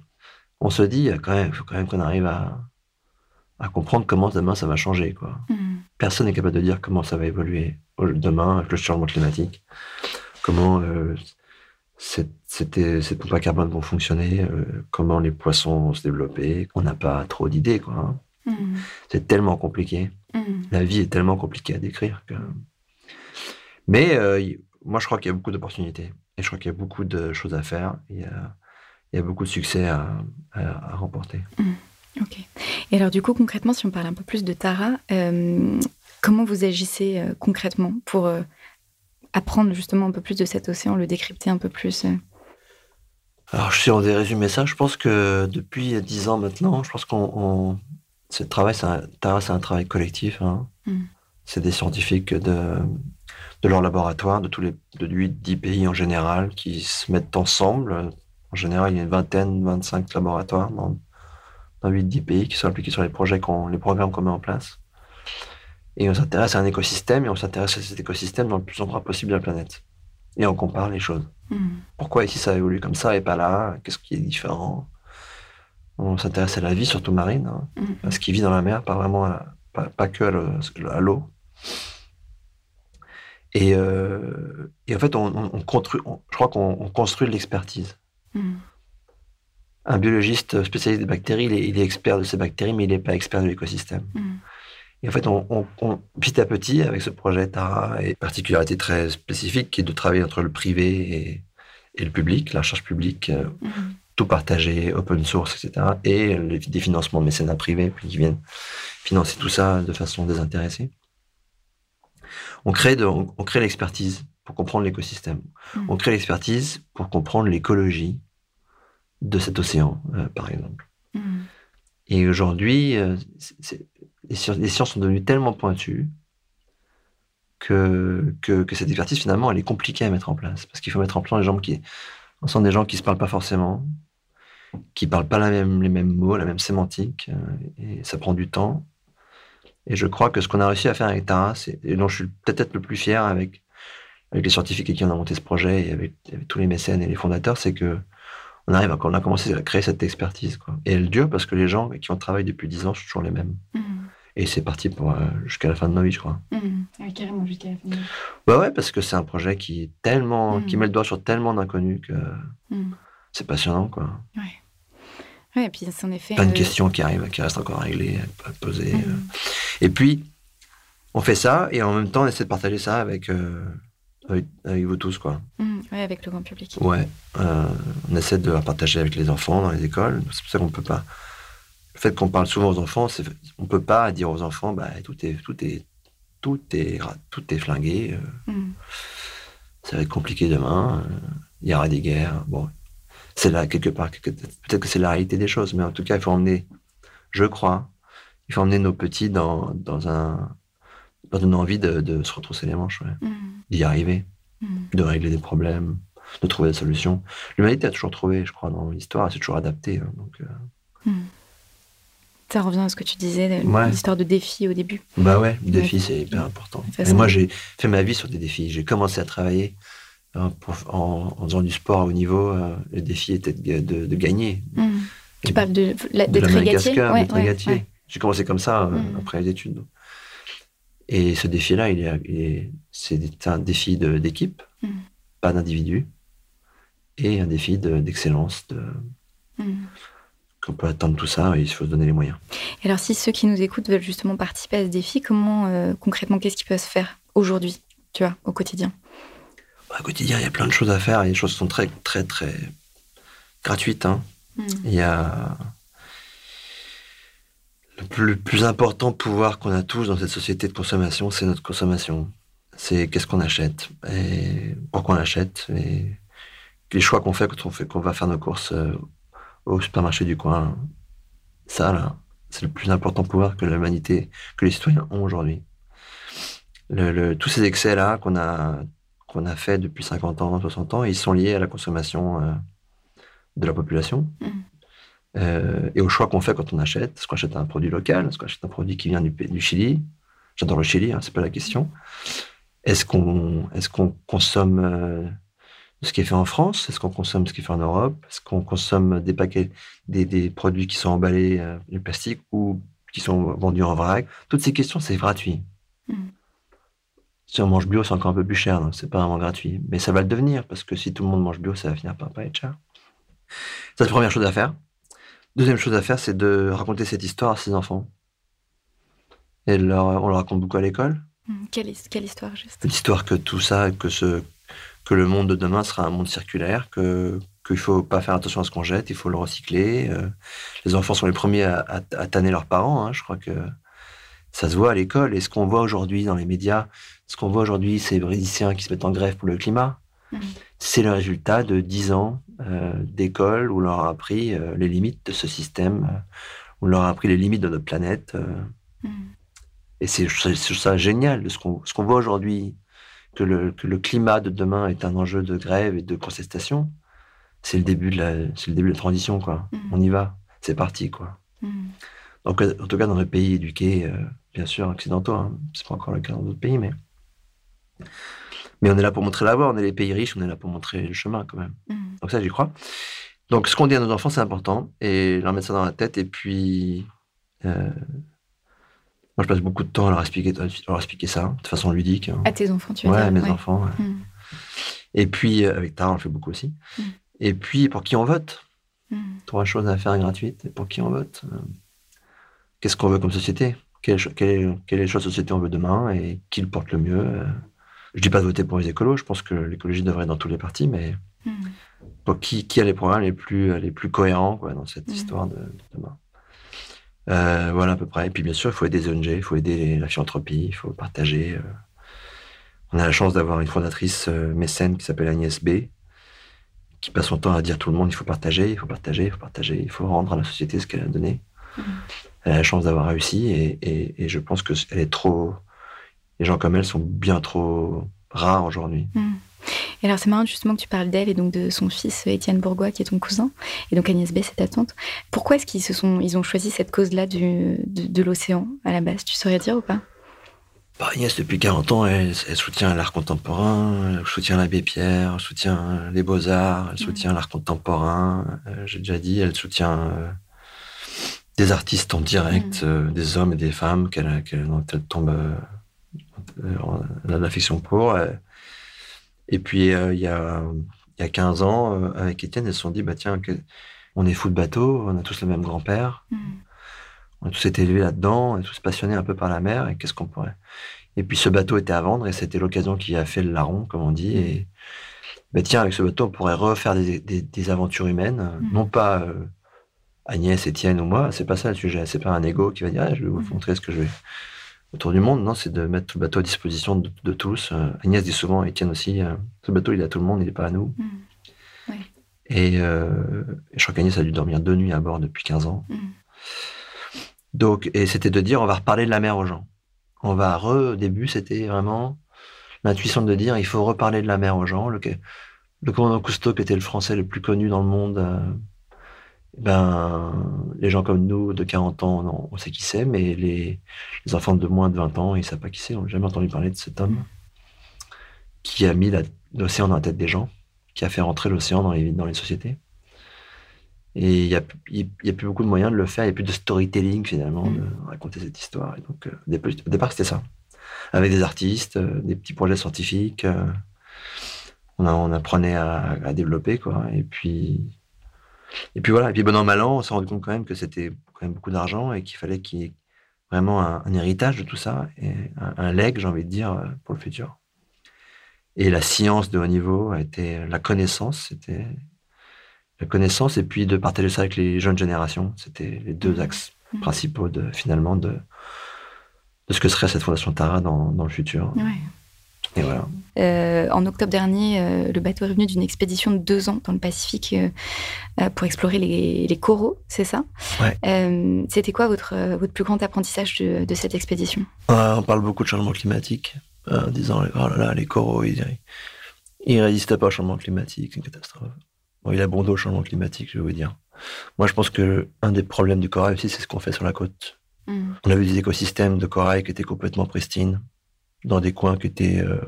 on se dit, quand même, faut quand même qu'on arrive à, à comprendre comment demain ça va changer. Quoi. hum, Personne n'est capable de dire comment ça va évoluer demain avec le changement climatique, comment euh, cette, cette, cette pompe à carbone vont fonctionner, euh, comment les poissons vont se développer. On n'a pas trop d'idées. quoi. hein. hum, C'est tellement compliqué. hum. La vie est tellement compliquée à décrire que. Mais euh, moi, je crois qu'il y a beaucoup d'opportunités. Et je crois qu'il y a beaucoup de choses à faire. Il y a, il y a beaucoup de succès à, à- à remporter. Ok. Et alors du coup concrètement, si on parle un peu plus de Tara, euh, comment vous agissez euh, concrètement pour euh, apprendre justement un peu plus de cet océan, le décrypter un peu plus Alors, si on devait résumer ça, je pense que depuis dix ans maintenant, je pense qu'on. on- Ce travail, un, Tara, c'est un travail collectif. hein. Mm. C'est des scientifiques de, de leur laboratoire, de tous les de 8-10 pays en général, qui se mettent ensemble. En général, il y a une vingtaine, 25 laboratoires dans, dans 8-10 pays qui sont impliqués sur les projets, qu'on, les programmes qu'on met en place. Et on s'intéresse à un écosystème, et on s'intéresse à cet écosystème dans le plus endroit possible de la planète. Et on compare les choses. Hum, Pourquoi ici ça évolue comme ça et pas là? Qu'est-ce qui est différent? On s'intéresse à la vie, surtout marine, hein, hum, à ce qui vit dans la mer, pas vraiment à la- pas, pas que à le- à l'eau. Et, euh, et en fait, on, on- on construit, on- je crois qu'on on construit de l'expertise. hum, Un biologiste spécialiste des bactéries, il est, il est expert de ces bactéries, mais il n'est pas expert de l'écosystème. hum, Et en fait, on, on- on- petit à petit, avec ce projet Tara, et particularité très spécifique qui est de travailler entre le privé et, et le public, la recherche publique, euh, hum, tout partagé, open source, etc. Et des financements de mécénat privés puis qui viennent financer tout ça de façon désintéressée. On crée, de, on, crée l'expertise pour comprendre l'écosystème. Mmh. On crée l'expertise pour comprendre l'écologie de cet océan, euh, par exemple. Mmh. Et aujourd'hui, euh, les, sciences sont devenues tellement pointues que, que, cette expertise, finalement, elle est compliquée à mettre en place. Parce qu'il faut mettre en place des gens qui, des gens qui se parlent pas forcément, qui parlent pas la même, les mêmes mots, la même sémantique, euh, et ça prend du temps. Et je crois que ce qu'on a réussi à faire avec Tara, et dont je suis peut-être le plus fier avec, avec les scientifiques qui ont monté ce projet et avec, tous les mécènes et les fondateurs, c'est que on arrive à, on a commencé à créer cette expertise. Quoi. Et elle dure parce que les gens qui ont travaillé depuis 10 ans sont toujours les mêmes. Mmh. Et c'est parti pour euh, jusqu'à la fin de nos vies, je crois. Mmh. carrément jusqu'à la fin de nos vies. Bah ouais, parce que c'est un projet qui est tellement, qui met le doigt sur tellement d'inconnus que c'est passionnant, quoi. Ouais. Ouais, et puis en effet. Plein de euh, questions qui arrivent, qui restent encore à régler, à poser. Euh. Et puis, on fait ça, et en même temps, on essaie de partager ça avec, euh, avec, vous tous, quoi. Mmh, ouais, avec le grand public. Ouais, on essaie de la partager avec les enfants dans les écoles. C'est pour ça qu'on peut pas. Le fait qu'on parle souvent aux enfants, on peut pas dire aux enfants, bah, tout est, tout est, tout est, tout est flingué. Mmh. Ça va être compliqué demain. Il y aura des guerres. Bon, c'est là quelque part. Peut-être que c'est la réalité des choses, mais en tout cas, il faut emmener, je crois, il faut emmener nos petits dans, dans, un, dans une envie de, se retrousser les manches, mm. d'y arriver, mm. de régler des problèmes, de trouver des solutions. L'humanité a toujours trouvé, je crois, dans l'histoire, elle s'est toujours adaptée. Hein, donc, euh. mm. Ça revient à ce que tu disais, l'histoire de défis au début. Bah ouais, le défi, c'est hyper important. Et moi, j'ai fait ma vie sur des défis. J'ai commencé à travailler Hein, en, faisant du sport à haut niveau, euh, le défi était de, gagner. Mmh. Tu parles de, d'être régatier? J'ai commencé comme ça euh, après les études. Et ce défi-là, il est, c'est un défi d'équipe, mmh. pas d'individu, et un défi d'excellence. De, Qu'on peut atteindre tout ça, il faut se donner les moyens. Et alors, si ceux qui nous écoutent veulent justement participer à ce défi, comment euh, concrètement, qu'est-ce qui peut se faire aujourd'hui, tu vois, au quotidien? Au quotidien, il y a plein de choses à faire et les choses sont très, très, très gratuites. Hein. Hmm. Il y a le plus, important pouvoir qu'on a tous dans cette société de consommation, c'est notre consommation. C'est qu'est-ce qu'on achète et pourquoi on achète et les choix qu'on fait quand on fait qu'on va faire nos courses euh, au supermarché du coin. Ça, là, c'est le plus important pouvoir que l'humanité, que les citoyens ont aujourd'hui. tous ces excès-là qu'on a qu'on a fait depuis 50 ans, 60 ans, ils sont liés à la consommation euh, de la population mmh. Euh, et au choix qu'on fait quand on achète. Est-ce qu'on achète un produit local Est-ce qu'on achète un produit qui vient du, du Chili J'adore le Chili, hein, c'est pas la question. Est-ce qu'on est qu'on consomme euh, ce qui est fait en France? Est-ce qu'on consomme ce qui est fait en Europe? Est-ce qu'on consomme des paquets, des, produits qui sont emballés en plastique ou qui sont vendus en vrac? Toutes ces questions, c'est gratuit. Mmh. Si on mange bio, c'est encore un peu plus cher, donc c'est pas vraiment gratuit. Mais ça va le devenir, parce que si tout le monde mange bio, ça va finir par pas être cher. Ça, c'est la première chose à faire. Deuxième chose à faire, c'est de raconter cette histoire à ses enfants. Et leur, on le raconte beaucoup à l'école. Mmh, quelle, quelle, histoire, juste? L'histoire que tout ça, que, ce, que le monde de demain sera un monde circulaire, que qu'il faut pas faire attention à ce qu'on jette, il faut le recycler. Euh, les enfants sont les premiers à, à, tanner leurs parents. Hein. Je crois que ça se voit à l'école. Et ce qu'on voit aujourd'hui dans les médias, ce qu'on voit aujourd'hui, c'est les Brésiliciens qui se mettent en grève pour le climat. Mmh. C'est le résultat de dix ans d'école où on leur a appris euh, les limites de ce système, euh, où on leur a appris les limites de notre planète. Mmh. Et c'est ça génial, ce qu'on voit aujourd'hui, que le, que le, climat de demain est un enjeu de grève et de contestation. C'est le début de la, le début de la transition, quoi. Mmh. On y va, c'est parti, quoi. Donc, en tout cas, dans les pays éduqués, bien sûr, occidentaux, hein, c'est pas encore le cas dans d'autres pays, mais mais on est là pour montrer la voie, on est les pays riches, on est là pour montrer le chemin quand même. Mm. Donc ça, j'y crois. Donc ce qu'on dit à nos enfants, c'est important, et leur mettre ça dans la tête, et puis... Euh, moi, je passe beaucoup de temps à leur expliquer, leur expliquer ça, de façon ludique. Hein. À tes enfants, tu veux ouais, dire à mes enfants. Mm. Et puis, euh, avec Tara, on le fait beaucoup aussi. Mm. Et puis, pour qui on vote? Trois choses à faire gratuites. Et pour qui on vote? Euh, Qu'est-ce qu'on veut comme société? Quelle, quelle, quelle, est la société on veut demain et qui le porte le mieux je dis pas de voter pour les écolos, je pense que l'écologie devrait être dans tous les partis, mais hmm. Donc, qui, qui a les programmes les plus, les plus cohérents quoi, dans cette Mhm. histoire de, de demain Euh, Voilà à peu près. Et puis bien sûr, il faut aider les ONG, il faut aider la philanthropie, il faut partager. euh. On a la chance d'avoir une fondatrice euh, mécène qui s'appelle Agnès B, qui passe son temps à dire à tout le monde il faut partager, il faut partager, il faut partager, il faut rendre à la société ce qu'elle a donné. Mhm. Elle a la chance d'avoir réussi et, et- et je pense que elle est trop. Les gens comme elle sont bien trop rares aujourd'hui. Et alors c'est marrant justement que tu parles d'elle et donc de son fils euh, Étienne Bourgois qui est ton cousin et donc Agnès B c'est ta tante. Pourquoi est-ce qu'ils se sont ils ont choisi cette cause-là de, de l'océan à la base? Tu saurais dire ou pas? Bah, Agnès, depuis 40 ans, elle, elle soutient l'art contemporain, elle soutient l'abbé Pierre, elle soutient les beaux-arts, elle soutient l'art contemporain. euh, J'ai déjà dit, elle soutient euh, des artistes en direct, euh, des hommes et des femmes qu'elle, dont elle tombe, euh, euh, elle a de l'affection pour. euh. Et puis, euh, il y, a, il y a 15 ans, euh, avec Étienne, elles se sont dit, bah tiens, on est fous de bateau, on a tous le même grand-père. On a tous été élevés là-dedans, on est tous passionnés un peu par la mer, et qu'est-ce qu'on pourrait? Et puis ce bateau était à vendre, et c'était l'occasion qui a fait le larron, comme on dit. Et ben tiens, avec ce bateau, on pourrait refaire des, des- des aventures humaines, Mhm. non pas euh, Agnès, Étienne ou moi, c'est pas ça le sujet, c'est pas un ego qui va dire, Ah, je vais vous Mhm. montrer ce que je vais autour du monde. Non, c'est de mettre tout le bateau à disposition de, de tous. Euh, Agnès dit souvent, Étienne aussi, euh, ce bateau, il est à tout le monde, il n'est pas à nous. Ouais. Et, euh, je crois qu'Agnès a dû dormir deux nuits à bord depuis 15 ans. Mhm. Donc, et c'était de dire, on va reparler de la mer aux gens. On va re, au début, c'était vraiment l'intuition de dire, il faut reparler de la mer aux gens. Le, le commandant Cousteau, qui était le français le plus connu dans le monde, euh, ben, les gens comme nous, de 40 ans, non, on sait qui c'est, mais les, les enfants de moins de 20 ans, ils savent pas qui c'est. On n'a jamais entendu parler de cet homme qui a mis l'océan dans la tête des gens, qui a fait rentrer l'océan dans les, dans les sociétés. Et il n'y a, y a plus beaucoup de moyens de le faire, il n'y a plus de storytelling finalement, de raconter cette histoire. Et donc, euh, au départ, au départ, c'était ça. Avec des artistes, euh, des petits projets scientifiques, euh, on, a- on apprenait à, à développer, quoi. Et puis, et puis voilà. Et puis, bon an, mal an, on s'est rendu compte quand même que c'était quand même beaucoup d'argent et qu'il fallait qu'il y ait vraiment un, un héritage de tout ça et un, un leg, j'ai envie de dire, pour le futur. Et la science de haut niveau a été la connaissance, c'était la connaissance et puis de partager ça avec les jeunes générations. C'était les deux axes Mhm. principaux de finalement de, de ce que serait cette fondation Tara dans, dans le futur. Ouais. Et voilà. Euh, en octobre dernier, euh, le bateau est revenu d'une expédition de deux ans dans le Pacifique euh, pour explorer les, les coraux, c'est ça? Ouais. C'était quoi votre, votre plus grand apprentissage de, de cette expédition? Euh, on parle beaucoup de changement climatique, en disant oh là là, les coraux, ils, ils résistent pas au changement climatique, c'est une catastrophe. Bon, il a bon dos au changement climatique, je vais vous dire. Moi, je pense que un des problèmes du corail aussi, c'est ce qu'on fait sur la côte. Mhm. On a vu des écosystèmes de corail qui étaient complètement pristines, dans des coins qui étaient euh,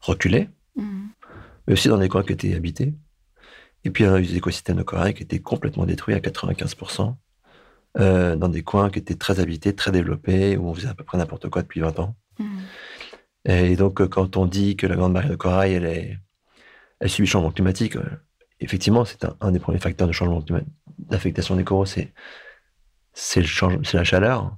reculés, Mhm. mais aussi dans des coins qui étaient habités. Et puis, on a eu des écosystèmes de corail qui étaient complètement détruits à 95%, euh, dans des coins qui étaient très habités, très développés, où on faisait à peu près n'importe quoi depuis 20 ans. Mhm. Et donc, euh, quand on dit que la grande barrière de corail, elle, est, elle subit le changement climatique, effectivement, c'est un, un des premiers facteurs de changement climatique, d'affectation des coraux, c'est c'est la chaleur.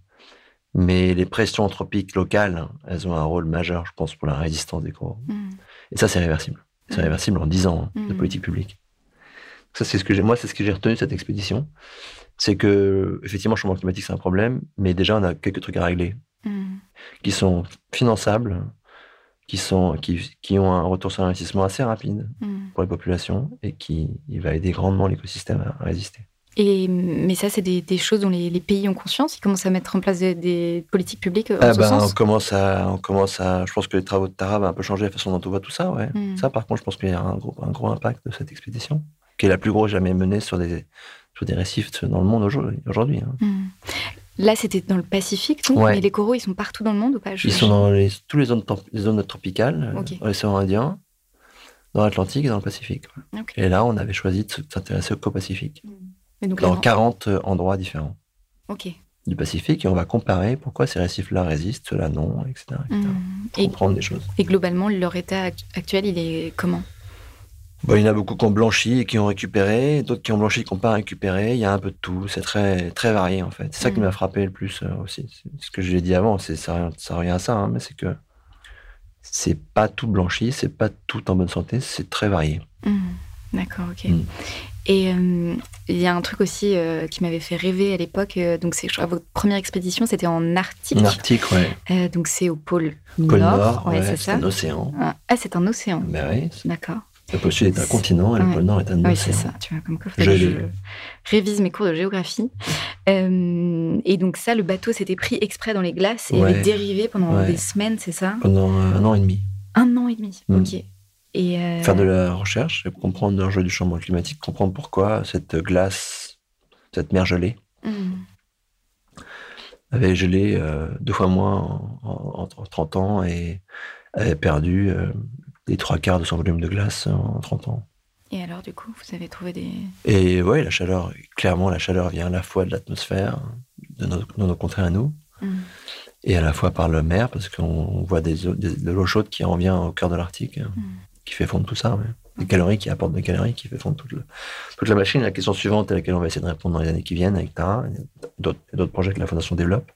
Mais les pressions anthropiques locales, elles ont un rôle majeur, je pense, pour la résistance des coraux. Mhm. Et ça, c'est réversible. C'est Mhm. réversible en 10 ans hein, de Mhm. politique publique. Ça, c'est ce que j'ai, moi, c'est ce que j'ai retenu de cette expédition. C'est que, effectivement, le changement climatique, c'est un problème, mais déjà, on a quelques trucs à régler qui sont finançables, qui, sont, qui, qui ont un retour sur investissement assez rapide pour les populations et qui il va aider grandement l'écosystème à résister. Et, mais ça, c'est des, des choses dont les, les pays ont conscience. Ils commencent à mettre en place des, des politiques publiques en Ah ce ben, on commence à, on commence à, je pense que les travaux de Tara vont un peu changer la façon dont on voit tout ça, ouais. Mm. Ça, par contre, je pense qu'il y a un gros, un gros impact de cette expédition, qui est la plus grosse jamais menée sur des, sur des récifs dans le monde aujourd'hui. hein. Mhm. Là, c'était dans le Pacifique, donc, Ouais. mais les coraux, ils sont partout dans le monde ou pas? Je- Ils sont dans les, toutes les zones, les zones tropicales, euh, Ok. dans l'océan Indien, dans l'Atlantique et dans le Pacifique. ouais. Ok. Et là, on avait choisi de s'intéresser au co-Pacifique, Et donc, là, dans non. 40 endroits différents du Pacifique, et on va comparer pourquoi ces récifs-là résistent, ceux-là non, etc. etc. Mhm. Pour Et, comprendre des choses. et globalement, leur état act- actuel, il est comment? Bon, il y en a beaucoup qui ont blanchi et qui ont récupéré, d'autres qui ont blanchi et qui n'ont pas récupéré. Il y a un peu de tout. C'est très, très varié, en fait. C'est ça qui Mhm. m'a frappé le plus euh, aussi. Ce que je l'ai dit avant, c'est, ça, revient- ça revient à ça, hein, mais c'est que c'est pas tout blanchi, c'est pas tout en bonne santé, c'est très varié. Mhm. D'accord, ok. Et euh, il y a un truc aussi euh, qui m'avait fait rêver à l'époque. euh, donc, c'est je crois, votre première expédition, c'était en Arctique. En Arctique, ouais. Donc, c'est au pôle, Pôle Nord. Nord, ouais, ouais, c'est un océan. Ah, ah, c'est un océan. Ben oui, D'accord. le pôle sud est un continent et le Ouais. pôle nord est un Oui, c'est océan. ça. Tu vois, comme quoi, Je je révise mes cours de géographie. Et donc, ça, le bateau s'était pris exprès dans les glaces et Ouais. avait dérivé pendant Ouais. des semaines, c'est ça? Pendant un an et demi. Un an et demi. Mm. Ok. Et euh, Faire de la recherche, et comprendre l'enjeu du changement climatique, comprendre pourquoi cette glace, cette mer gelée, mm, avait gelé euh, deux fois moins en, en- en 30 ans et avait perdu euh, les trois quarts de son volume de glace en 30 ans. Et alors, du coup, vous avez trouvé des. Et ouais, la chaleur, clairement, la chaleur vient à la fois de l'atmosphère, de nos, de nos contrées à nous, Mm. et à la fois par la mer, parce qu'on voit des, eaux- des- de l'eau chaude qui revient au cœur de l'Arctique, Mm. Qui fait fondre tout ça. Des calories qui apportent des calories, qui fait fondre toute, le- toute la machine. La question suivante à laquelle on va essayer de répondre dans les années qui viennent avec Tara et d'autres et d'autres projets que la Fondation développe,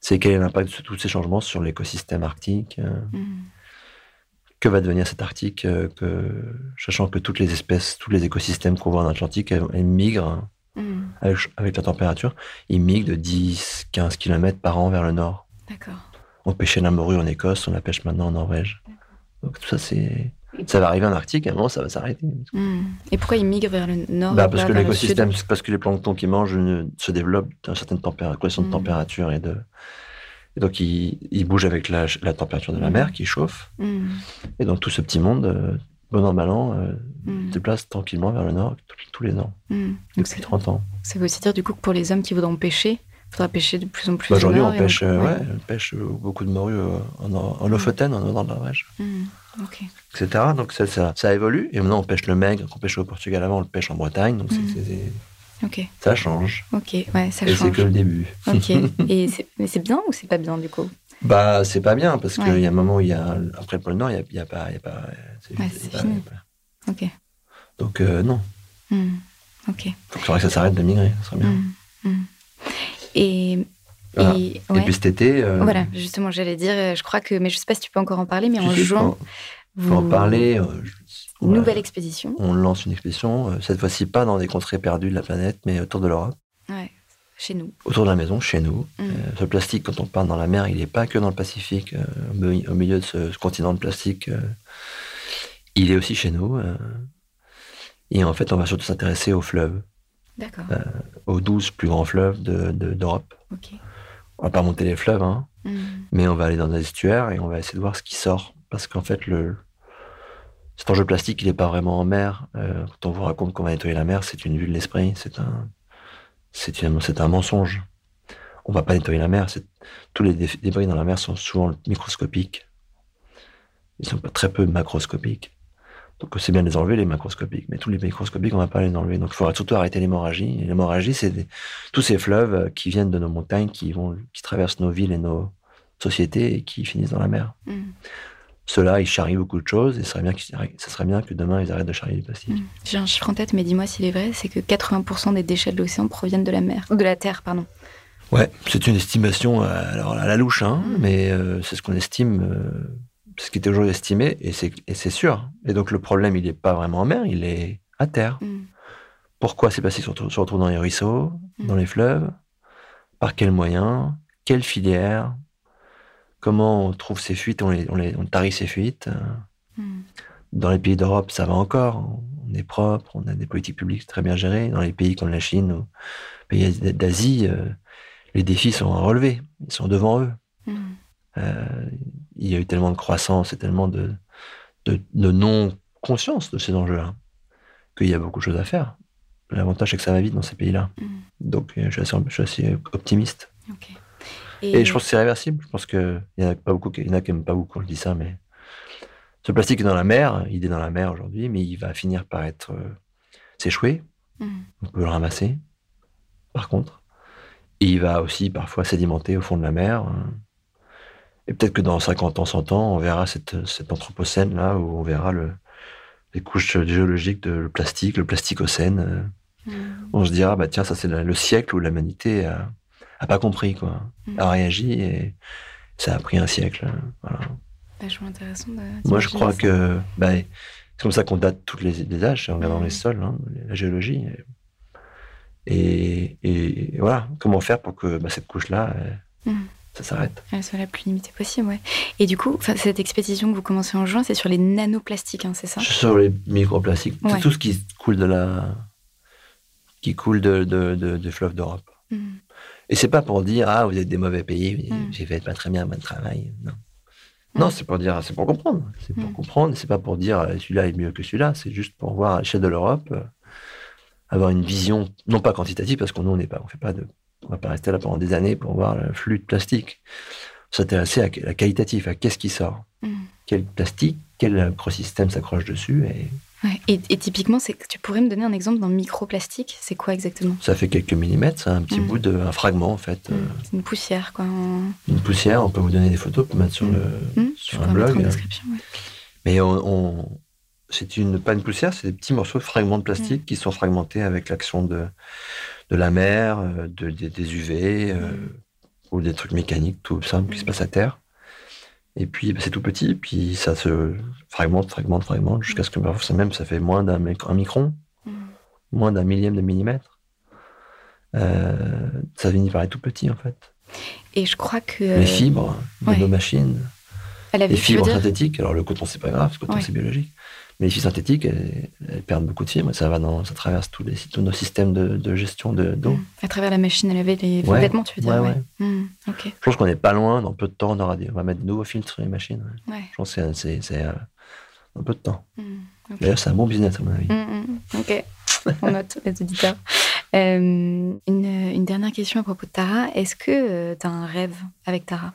c'est quel est l'impact de tous ces changements sur l'écosystème arctique euh, Mm. Que va devenir cet Arctique euh, que, Sachant que toutes les espèces, tous les écosystèmes qu'on voit en Atlantique, elles, elles migrent Mm. avec, avec la température, ils migrent de 10-15 km par an vers le nord. D'accord. On pêchait la morue en Écosse, on la pêche maintenant en Norvège. Donc tout ça, c'est... Ça va arriver en Arctique, à un moment, ça va s'arrêter. Mm. Et pourquoi ils migrent vers le nord Bah, parce que l'écosystème, parce que les planctons qui mangent ne- se développent à une certaine de Mm. température et de... Et donc, ils, ils bougent avec la, la température de la Mm. mer qui chauffe. Et donc, tout ce petit monde, euh, bon an, mal an, euh, Mm. se déplace tranquillement vers le nord tous, tous les ans, Mm. Donc, depuis c'est- 30 ans. ça veut aussi dire, du coup, que pour les hommes qui voudront pêcher, faudra pêcher de plus en plus. Bah, au Aujourd'hui, on pêche, euh, ouais. ouais, on pêche beaucoup de morue euh, en, en Lofoten, en nord de la Norvège, Mm. Ok. etc. Donc, ça, ça, ça évolue. Et maintenant, on pêche le maigre qu'on pêchait au Portugal avant, on le pêche en Bretagne. Donc, c'est- Mm. c'est- c'est- Ok. ça change. Ok. Ouais, ça Et c'est change. que le début. Ok. Et c'est, mais c'est bien ou c'est pas bien, du coup? Bah, c'est pas bien, parce qu'il Ouais. y a un moment où il y a. Après le pôle Nord, il n'y a, a pas. y a pas c'est Ouais, c'est c'est pas- fini. Ok. Donc, euh, non. Mm. Ok. Il faudrait que ça s'arrête de migrer. Ça serait bien. Et. Voilà. Et, Et ouais. puis cet été. euh, Voilà, justement, j'allais dire, euh, je crois que, mais je sais pas si tu peux encore en parler, mais en juin, faut en vous- parler. euh, nouvelle expédition. On lance une expédition, cette fois-ci pas dans des contrées perdues de la planète, mais autour de l'Europe, Ouais, chez nous. autour de la maison, chez nous. Mm. Euh, ce plastique, quand on part dans la mer, il n'est pas que dans le Pacifique, euh, au mi- au milieu de ce, ce continent de plastique. euh, il est aussi chez nous. et en fait, on va surtout s'intéresser aux fleuves, D'accord. aux 12 plus grands fleuves de- de- d'Europe. Ok. on va pas monter les fleuves, hein, Mm. mais on va aller dans des estuaires et on va essayer de voir ce qui sort. Parce qu'en fait, le, cet enjeu plastique, il n'est pas vraiment en mer. Euh, quand on vous raconte qu'on va nettoyer la mer, c'est une vue de l'esprit, c'est un, c'est mensonge. On va pas nettoyer la mer. Tous les dé- débris dans la mer sont souvent microscopiques. Ils sont pas très peu macroscopiques. Donc c'est bien de les enlever, les macroscopiques. Mais tous les microscopiques, on va pas les enlever. Donc il faudra surtout arrêter l'hémorragie. L'hémorragie, c'est des- tous ces fleuves euh, qui viennent de nos montagnes, qui, vont, qui traversent nos villes et nos sociétés et qui finissent dans la mer. Mm. Ceux-là, ils charrient beaucoup de choses et ce serait bien, qu'ils arrêtent- ça serait bien que demain, ils arrêtent de charrier du plastique. Mm. J'ai un chiffre en tête, mais dis-moi s'il est vrai, c'est que 80% des déchets de l'océan proviennent de la mer, de la terre, pardon. Ouais, c'est une estimation euh, alors, à la louche, hein, Mm. mais euh, c'est ce qu'on estime, euh, ce qui était aujourd'hui estimé, et c'est c'est sûr. Et donc le problème, il n'est pas vraiment en mer, il est à terre. Mm. Pourquoi ces plastiques se retrouvent, se retrouvent dans les ruisseaux, Mm. dans les fleuves? Par quels moyens? Quelle filière? Comment on trouve ces fuites? On, les, on, les, on tarie ces fuites? Mm. Dans les pays d'Europe, ça va encore. On est propre, on a des politiques publiques très bien gérées. Dans les pays comme la Chine ou les pays d'Asie, euh, les défis sont à relever. Ils sont devant eux. Euh, il y a eu tellement de croissance et tellement de, de, de non-conscience de ces enjeux-là qu'il y a beaucoup de choses à faire. L'avantage, c'est que ça va vite dans ces pays-là. Mm. Donc, euh, je suis assez, je suis assez optimiste. Et, je pense que c'est réversible. Je pense qu'il y en a pas beaucoup, qui- il y en a qui n'aiment pas beaucoup quand je dis ça, mais ce plastique est dans la mer. Il est dans la mer aujourd'hui, mais il va finir par être euh, s'échouer. Mm. On peut le ramasser, par contre. Et il va aussi parfois sédimenter au fond de la mer. hein. Et peut-être que dans 50 ans, 100 ans, on verra cette, cet anthropocène là où on verra le, les couches géologiques de le plastique, le plasticocène. euh. Mm. On se dira, bah tiens, ça c'est le siècle où l'humanité a, a pas compris, quoi, Mm. a réagi et ça a pris un siècle. hein. Voilà. Vachement intéressant. De Moi, je crois ça. que bah, c'est comme ça qu'on date tous les, les âges, en regardant Mhm. les sols, hein, la géologie. Et, et voilà, comment faire pour que bah, cette couche-là. Ça s'arrête. Elle soit la plus limitée possible, ouais. Et du coup, cette expédition que vous commencez en juin, c'est sur les nanoplastiques, hein, c'est ça? Sur les microplastiques, Ouais. c'est tout ce qui coule de la, qui coule de, de, de- fleuves d'Europe. Mhm. Et c'est pas pour dire ah vous êtes des mauvais pays, Mm. j'ai fait pas très bien mon travail. Non, Mm. non c'est pour dire, c'est pour comprendre. C'est pour Mm. comprendre. C'est pas pour dire euh, celui-là est mieux que celui-là. C'est juste pour voir à l'échelle de l'Europe euh, avoir une vision non pas quantitative parce qu'on nous on n'est pas, on fait pas de, on va pas rester là pendant des années pour voir le flux de plastique. S'intéresser à la qualitatif, à qu'est-ce qui sort, Mhm. quel plastique, quel écosystème s'accroche dessus et Ouais. Et, et typiquement, tu pourrais me donner un exemple d'un microplastique C'est quoi exactement? Ça fait quelques millimètres, c'est un petit Mm. bout de, un fragment en fait, euh, Mhm. C'est une poussière, quoi. en- une poussière. On peut vous donner des photos, on peut mettre sur Mm. le sur un mettre en blog. description, ouais. Mais on, on- c'est une pas une poussière, c'est des petits morceaux de fragments de plastique qui sont fragmentés avec l'action de, de la mer, euh, de, des- UV euh, ou des trucs mécaniques tout simples qui se Mm. passent à terre. Et puis bah, c'est tout petit, puis ça se fragmente, fragmente, fragmente jusqu'à ce que ça même ça fait moins d'un mic- un micron, moins d'un millième de millimètre. Euh, ça finit par être tout petit en fait. Et je crois que. Les fibres de ouais. nos machines. Elle avait Les fibres synthétiques, alors le coton c'est pas grave, le coton Ouais. c'est biologique. Mais les fibres synthétiques, elles, elles perdent beaucoup de fibres, ça va dans, ça traverse tous, les, tous nos systèmes de, de gestion de- d'eau. Mhm. À travers la machine à laver les Ouais. vêtements, tu veux dire Ouais. Ok. Je pense qu'on n'est pas loin, dans peu de temps, on, aura des- on va mettre de nouveaux filtres sur les machines. Je pense que c'est- euh, dans peu de temps. Ok. D'ailleurs, c'est un bon business à mon avis. Ok. On note les auditeurs. Euh, une, une dernière question à propos de Tara. Est-ce que tu as un rêve avec Tara?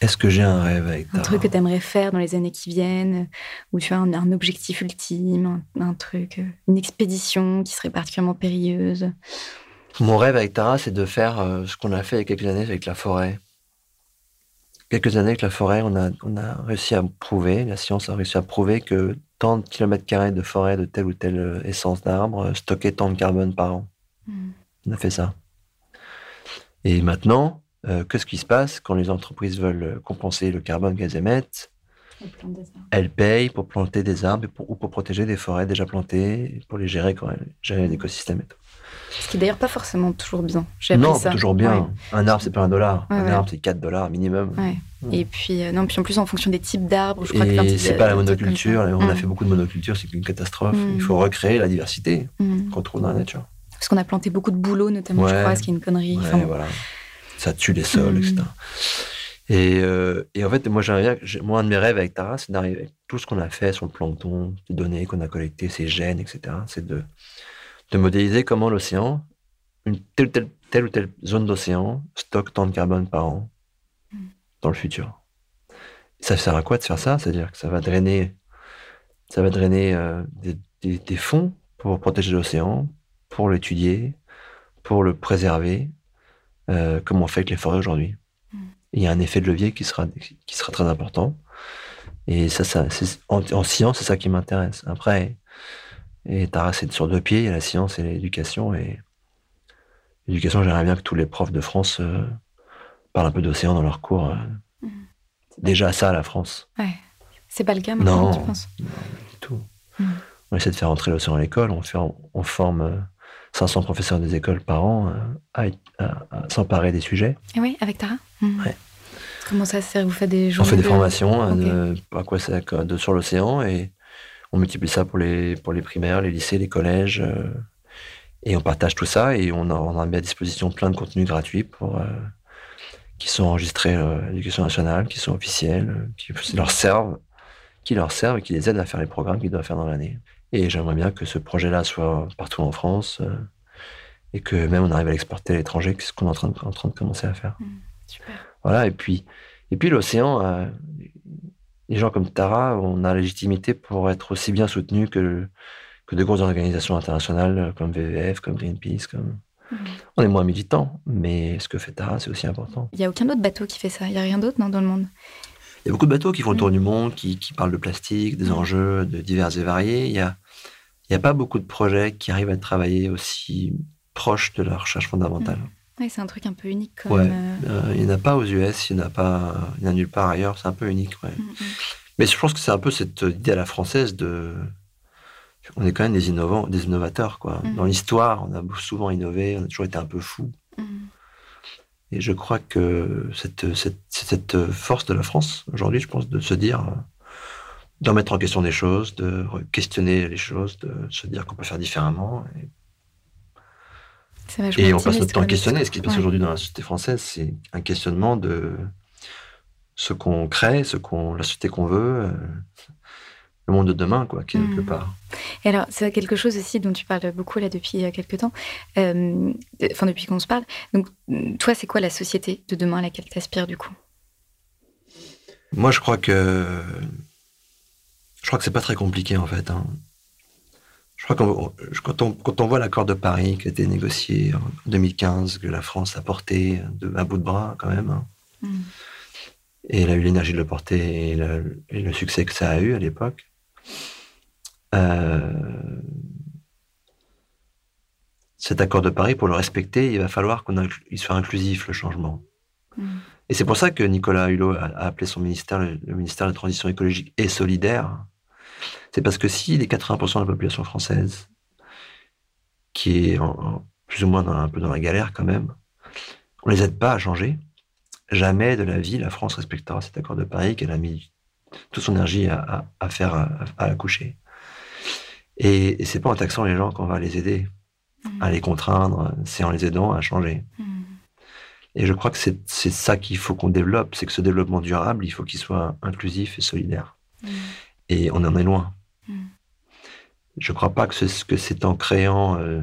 Est-ce que j'ai un rêve avec Un Tara truc que tu aimerais faire dans les années qui viennent Ou tu as un, un objectif ultime un, un truc, euh, une expédition qui serait particulièrement périlleuse? Mon rêve avec Tara, c'est de faire euh, ce qu'on a fait il y a quelques années avec la forêt. Quelques années avec la forêt, on a, on a réussi à prouver, la science a réussi à prouver que tant de kilomètres carrés de forêt de telle ou telle euh, essence d'arbre stockait tant de carbone par an. Mhm. On a fait ça. Et maintenant, euh, qu'est-ce qui se passe quand les entreprises veulent euh, compenser le carbone qu'elles émettent Elles payent pour planter des arbres pour- ou pour protéger des forêts déjà plantées, pour les gérer, quand elles- gérer les écosystèmes et tout. Ce qui est d'ailleurs pas forcément toujours bien. J'ai Non, ça. toujours bien. Ouais. Un arbre, c'est pas un dollar. Ouais, un ouais. arbre, c'est 4 dollars minimum. Ouais. Mm. Et puis, euh, non, puis en plus, en fonction des types d'arbres, je crois que Et c'est pas la monoculture. On a Mm. fait beaucoup de monoculture, c'est une catastrophe. Mm. Il faut recréer la diversité Mhm. qu'on trouve dans la nature. Parce qu'on a planté beaucoup de bouleaux, notamment, je crois, ce qui est une connerie. Ouais, Enfin, bon. voilà. Ça tue les sols, Mm. etc. Et, euh, et en fait, moi, j'aimerais moi, un de mes rêves avec Tara, c'est d'arriver avec tout ce qu'on a fait sur le plancton, les données qu'on a collectées, ces gènes, etc. C'est de, de modéliser comment l'océan, une telle, ou telle, telle ou telle zone d'océan, stocke tant de carbone par an Mm. dans le futur. Ça sert à quoi de faire ça? C'est-à-dire que ça va drainer, ça va drainer euh, des, des- des fonds pour protéger l'océan, pour l'étudier, pour le préserver, euh, comme on fait avec les forêts aujourd'hui. Mm. Il y a un effet de levier qui sera, qui sera très important. Et ça, ça en, en science, c'est ça qui m'intéresse. Après, et Tara, c'est sur deux pieds, il y a la science et l'éducation. Et l'éducation, j'aimerais bien que tous les profs de France euh, parlent un peu d'océan dans leurs cours. euh. Mm. Déjà ça, la France. Ouais. C'est pas le cas maintenant, Non. tu penses du tout. Mm. On essaie de faire entrer l'océan à l'école. On, fait, on forme euh, 500 professeurs des écoles par an euh, à, à- à s'emparer des sujets. Et oui, avec Tara. Ouais. Comment ça se fait Vous faites des On fait des de- formations euh, de, à quoi ça, de- sur l'océan et on multiplie ça pour les, pour les primaires, les lycées, les collèges. euh, et on partage tout ça et on a, on a mis à disposition plein de contenus gratuits pour, euh, qui sont enregistrés euh, à l'éducation nationale, qui sont officiels, qui leur servent, qui leur servent et qui les aident à faire les programmes qu'ils doivent faire dans l'année. Et j'aimerais bien que ce projet-là soit partout en France euh, et que même on arrive à l'exporter à l'étranger, c'est ce qu'on est en train, de, en train de commencer à faire. Super. Voilà, et puis, et puis l'océan, euh, les gens comme Tara, on a la légitimité pour être aussi bien soutenus que, que de grosses organisations internationales euh, comme VVF, comme Greenpeace. Comme... Mhm. On est moins militants, mais ce que fait Tara, c'est aussi important. Il n'y a aucun autre bateau qui fait ça. Il n'y a rien d'autre dans le monde? Il y a beaucoup de bateaux qui font le tour du monde, qui, qui parlent de plastique, des enjeux de divers et variés. Il y a, il y a pas beaucoup de projets qui arrivent à travailler aussi proche de la recherche fondamentale. Ouais, c'est un truc un peu unique quand Ouais. même. Euh, il n'y en a pas aux US, il n'y en a pas, il y en a nulle part ailleurs. C'est un peu unique. Ouais. Mm, mm. Mais je pense que c'est un peu cette idée à la française de. On est quand même des innovants, des innovateurs, quoi. Dans l'histoire, on a souvent innové, on a toujours été un peu fous. Mm. Et je crois que cette, cette, cette force de la France, aujourd'hui, je pense, de se dire, euh, d'en mettre en question des choses, de questionner les choses, de se dire qu'on peut faire différemment. Et, on passe notre temps à questionner. Ce qui se passe Ouais. aujourd'hui dans la société française, c'est un questionnement de ce qu'on crée, ce qu'on, la société qu'on veut, euh, le monde de demain, quoi, quelque Mhm. part. Et alors, c'est quelque chose aussi dont tu parles beaucoup là depuis euh, quelques temps, euh, enfin depuis qu'on se parle. Donc, toi, c'est quoi la société de demain à laquelle tu aspires du coup? Moi, je crois que je crois que c'est pas très compliqué en fait. hein. Je crois qu'on quand on, quand on voit l'accord de Paris qui a été négocié en 2015, que la France a porté de à bout de bras quand même, hein, Mm. et elle a eu l'énergie de le porter et le, et le succès que ça a eu à l'époque. Euh, cet accord de Paris, pour le respecter, il va falloir qu'il soit inclusif le changement. Mm. Et c'est pour ça que Nicolas Hulot a, appelé son ministère le, le ministère de la Transition écologique et solidaire. C'est parce que si les 80% de la population française, qui est en- en- plus ou moins dans, un peu dans la galère quand même, on les aide pas à changer, jamais de la vie la France respectera cet accord de Paris qu'elle a mis toute son énergie à, à- à faire à, à accoucher. Et, et c'est pas en taxant les gens qu'on va les aider, à les contraindre, c'est en les aidant à changer. Mm. Et je crois que c'est ça qu'il faut qu'on développe, c'est que ce développement durable, il faut qu'il soit inclusif et solidaire. Mm. Et on en est loin. Mm. Je ne crois pas que c'est que c'est en créant euh,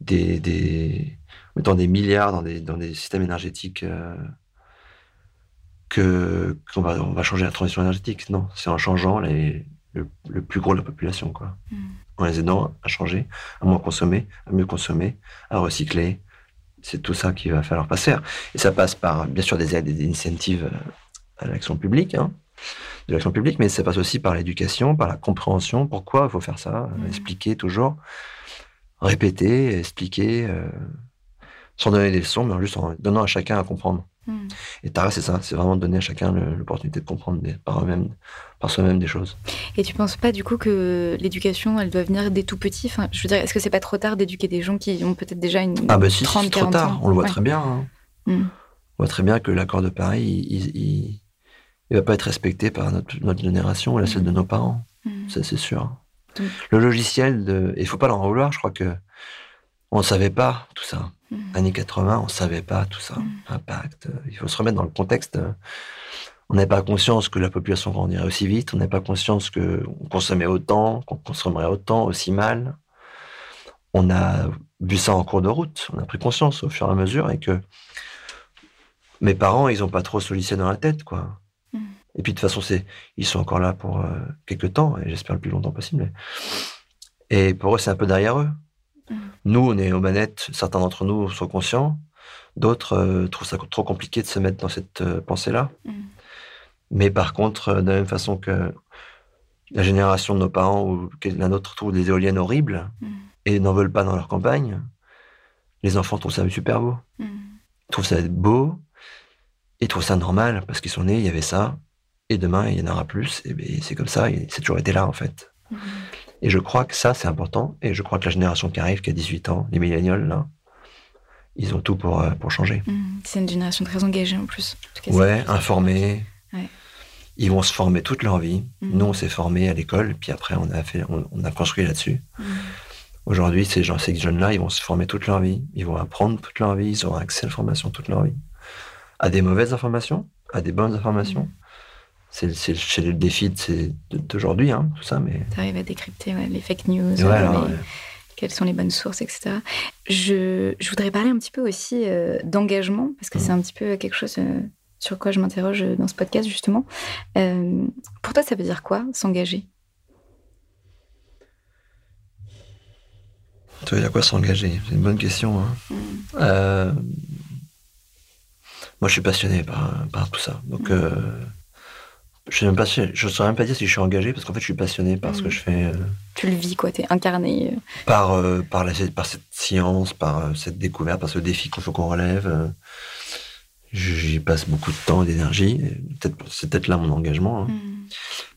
des, des mettant des milliards dans des, dans des systèmes énergétiques euh, que qu'on va on va changer la transition énergétique. Non, c'est en changeant les, le, le plus gros de la population, quoi. Mm. En les aidant à changer, à moins consommer, à mieux consommer, à recycler. C'est tout ça qu'il va falloir passer. Et ça passe par, bien sûr, des aides et des incentives euh, à l'action publique, hein, de l'action publique, mais ça passe aussi par l'éducation, par la compréhension. Pourquoi il faut faire ça euh, Mhm. Expliquer toujours, répéter, expliquer, euh, sans donner des leçons, mais en juste en donnant à chacun à comprendre. Mm. Et Tara, c'est ça, c'est vraiment donner à chacun l'opportunité de comprendre des- par eux-mêmes, par soi-même des choses. Et tu penses pas du coup que l'éducation, elle doit venir des tout petits? Enfin, Je veux dire, est-ce que c'est pas trop tard d'éduquer des gens qui ont peut-être déjà une Ah bah si, 30, c'est trop 40 tard, ans? On le voit Ouais. très bien. hein. Mm. On voit très bien que l'accord de Paris, il, il, va pas être respecté par notre, notre génération et la celle de nos parents. Mm. Ça, c'est sûr. Le logiciel, de... il faut pas leur en vouloir, je crois que on ne savait pas tout ça. Mm. Années 80, on savait pas tout ça. Mm. Impact. euh, Il faut se remettre dans le contexte. euh, On n'avait pas conscience que la population grandirait aussi vite. On n'avait pas conscience qu'on consommait autant, qu'on consommerait autant, aussi mal. On a vu ça en cours de route. On a pris conscience au fur et à mesure et que mes parents, ils ont pas trop sollicité dans la tête, quoi. Mm. Et puis de toute façon, c'est, ils sont encore là pour euh, quelques temps et j'espère le plus longtemps possible. Et pour eux, c'est un peu derrière eux. Mm. Nous, on est aux manettes. Certains d'entre nous sont conscients. D'autres euh, trouvent ça trop compliqué de se mettre dans cette euh, pensée-là. Mm. Mais par contre, euh, de la même façon que la génération de nos parents ou que la nôtre trouve des éoliennes horribles Mm. et n'en veulent pas dans leur campagne, les enfants trouvent ça super beau. Mm. Ils trouvent ça beau et ils trouvent ça normal parce qu'ils sont nés, il y avait ça. Et demain, il y en aura plus. Et ben, c'est comme ça. C'est toujours été là, en fait. Et je crois que ça, c'est important. Et je crois que la génération qui arrive, qui a 18 ans, les millénials, là, ils ont tout pour, euh, pour changer. Mm. C'est une génération très engagée en plus. En tout cas, c'est- Ouais, informés. Ouais. Ils vont se former toute leur vie. Mhm. Nous, on s'est formés à l'école, puis après, on a, fait, on, on a construit là-dessus. Mm. Aujourd'hui, ces, gens, ces jeunes-là, ils vont se former toute leur vie. Ils vont apprendre toute leur vie. Ils auront accès à l'information toute leur vie. À des mauvaises informations, à des bonnes informations. C'est le défi d'aujourd'hui, hein, tout ça. Mais T'arrives à décrypter ouais, les fake news, Ouais, euh, alors, les- ouais. quelles sont les bonnes sources, etc. Je, je voudrais parler un petit peu aussi euh, d'engagement, parce que Mhm. c'est un petit peu quelque chose euh, sur quoi je m'interroge dans ce podcast, justement. Euh, pour toi, ça veut dire quoi, s'engager? Ça veut dire quoi s'engager? C'est une bonne question. hein. Euh, moi, je suis passionné par, par tout ça. Donc, euh, Je sais même pas si, je saurais même pas dire si je suis engagé parce qu'en fait je suis passionné par ce que Mm. je fais, euh, Tu le vis, quoi, t'es incarné. euh. par euh, par, la, par cette science, par euh, cette découverte, par ce défi qu'il faut qu'on relève. J'y passe beaucoup de temps et d'énergie. c'est peut-être là mon engagement. hein. Mm.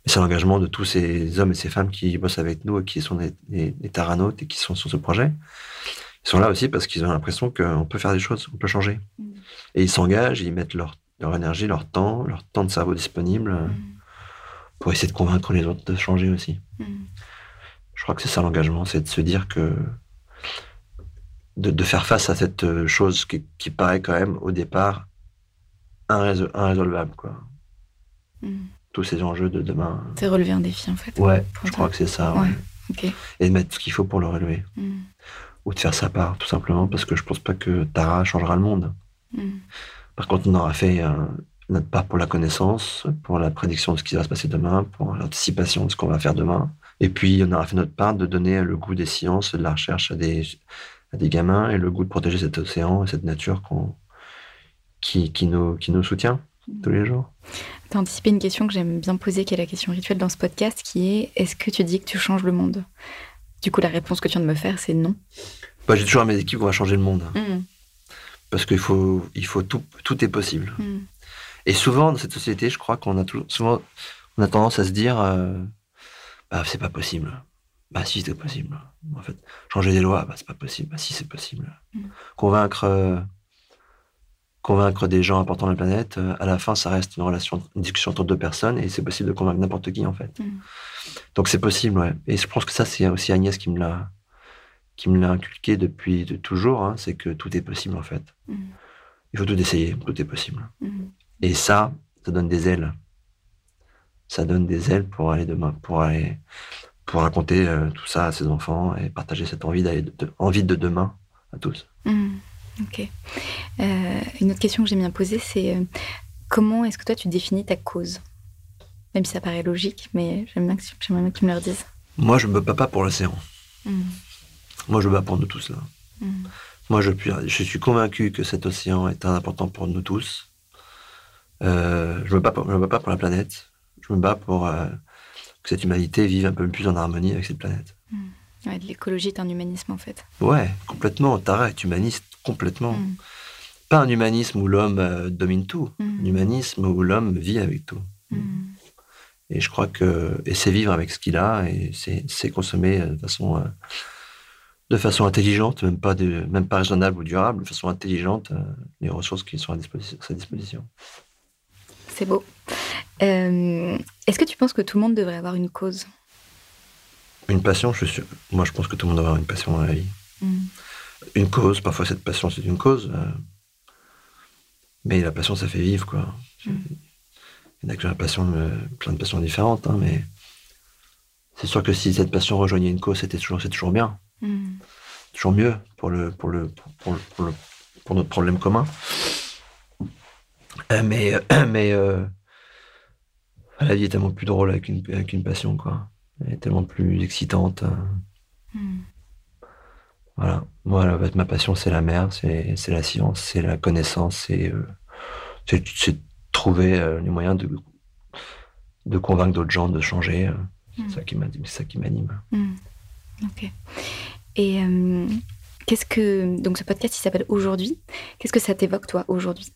Mais c'est l'engagement de tous ces hommes et ces femmes qui bossent avec nous et qui sont des, des, des taranautes et qui sont sur ce projet. Ils sont là aussi parce qu'ils ont l'impression qu'on peut faire des choses, on peut changer. Mm. Et ils s'engagent, ils mettent leur, leur énergie, leur temps, leur temps de cerveau disponible euh, Mm. pour essayer de convaincre les autres de changer aussi. Mm. Je crois que c'est ça l'engagement, c'est de se dire que. de, de faire face à cette euh, chose qui, qui paraît quand même au départ irrésol- irrésolvable, quoi. Mm. Tous ces enjeux de demain. C'est relever un défi, en fait. Ouais, je crois que c'est ça. Ouais. ouais. Ok. Et de mettre ce qu'il faut pour le relever. Ou de faire sa part, tout simplement, parce que je pense pas que Tara changera le monde. Par contre, on aura fait euh, notre part pour la connaissance, pour la prédiction de ce qui va se passer demain, pour l'anticipation de ce qu'on va faire demain. Et puis, on aura fait notre part de donner le goût des sciences et de la recherche à des, à des gamins et le goût de protéger cet océan et cette nature qui, qui, nous, qui nous soutient tous les jours. T'as anticipé une question que j'aime bien poser, qui est la question rituelle dans ce podcast, qui est est-ce que tu dis que tu changes le monde? Du coup, la réponse que tu viens de me faire, c'est non. Bah, j'ai toujours à mes équipes qu'on va changer le monde. Mm. Parce qu'il faut, il faut tout, tout est possible. Mm. Et souvent, dans cette société, je crois qu'on a tout, souvent, on a tendance à se dire, euh, bah, c'est pas possible. Bah, si, c'est possible. En fait, changer des lois, bah, c'est pas possible. Bah, si, c'est possible. Mm. Convaincre, euh, convaincre des gens importants de la planète, euh, à la fin, ça reste une relation, une discussion entre deux personnes et c'est possible de convaincre n'importe qui, en fait. Mm. Donc, c'est possible, ouais. Et je pense que ça, c'est aussi Agnès qui me l'a, qui me l'a inculqué depuis de toujours, hein, c'est que tout est possible, en fait. Mm. Il faut tout essayer, tout est possible. Mm. Et ça, ça donne des ailes. Ça donne des ailes pour aller demain, pour aller, pour raconter euh, tout ça à ses enfants et partager cette envie d'aller, de, de- envie de demain à tous. Mm. Ok. Euh, une autre question que j'aime bien poser, c'est euh, comment est-ce que toi tu définis ta cause? Même si ça paraît logique, mais j'aime bien que, tu- j'aimerais bien que tu me le redises. Moi, je me bats pas pour l'océan. Moi, je me bats pour nous tous là. Mm. Moi, je, suis convaincu que cet océan est important pour nous tous. Euh, je me pour, je me bats pas pour la planète. Je me bats pour euh, que cette humanité vive un peu plus en harmonie avec cette planète. Ouais, de l'écologie est un humanisme en fait. Ouais, complètement. Tara est humaniste, complètement. Mm. Pas un humanisme où l'homme euh, domine tout. Mm. Un humanisme où l'homme vit avec tout. Mm. Et je crois que et c'est vivre avec ce qu'il a et c'est consommer euh, de façon de façon intelligente, même pas de, même pas raisonnable ou durable, de façon intelligente euh, les ressources qui sont à, disposition, à sa disposition. C'est beau. Euh, est-ce que tu penses que tout le monde devrait avoir une cause? Une passion, je suis sûr- moi je pense que tout le monde doit avoir une passion dans la vie. Mm. Une cause, parfois cette passion c'est une cause, euh, mais la passion ça fait vivre quoi. Mm. Il y en a que la passion, plein de passions différentes, hein, mais c'est sûr que si cette passion rejoignait une cause, c'était toujours, c'est toujours bien. Toujours mieux pour le pour le pour, le- pour le- pour notre problème commun. Euh, mais euh, mais euh, la vie est tellement plus drôle avec une avec une passion quoi. Elle est tellement plus excitante. Voilà. Ma passion, c'est la mer, c'est la science, c'est la connaissance, c'est trouver les moyens de de convaincre d'autres gens de changer. C'est. C'est ça qui m'anime. Ok. Et euh, qu'est-ce que donc ce podcast il s'appelle Aujourd'hui. Qu'est-ce que ça t'évoque toi aujourd'hui?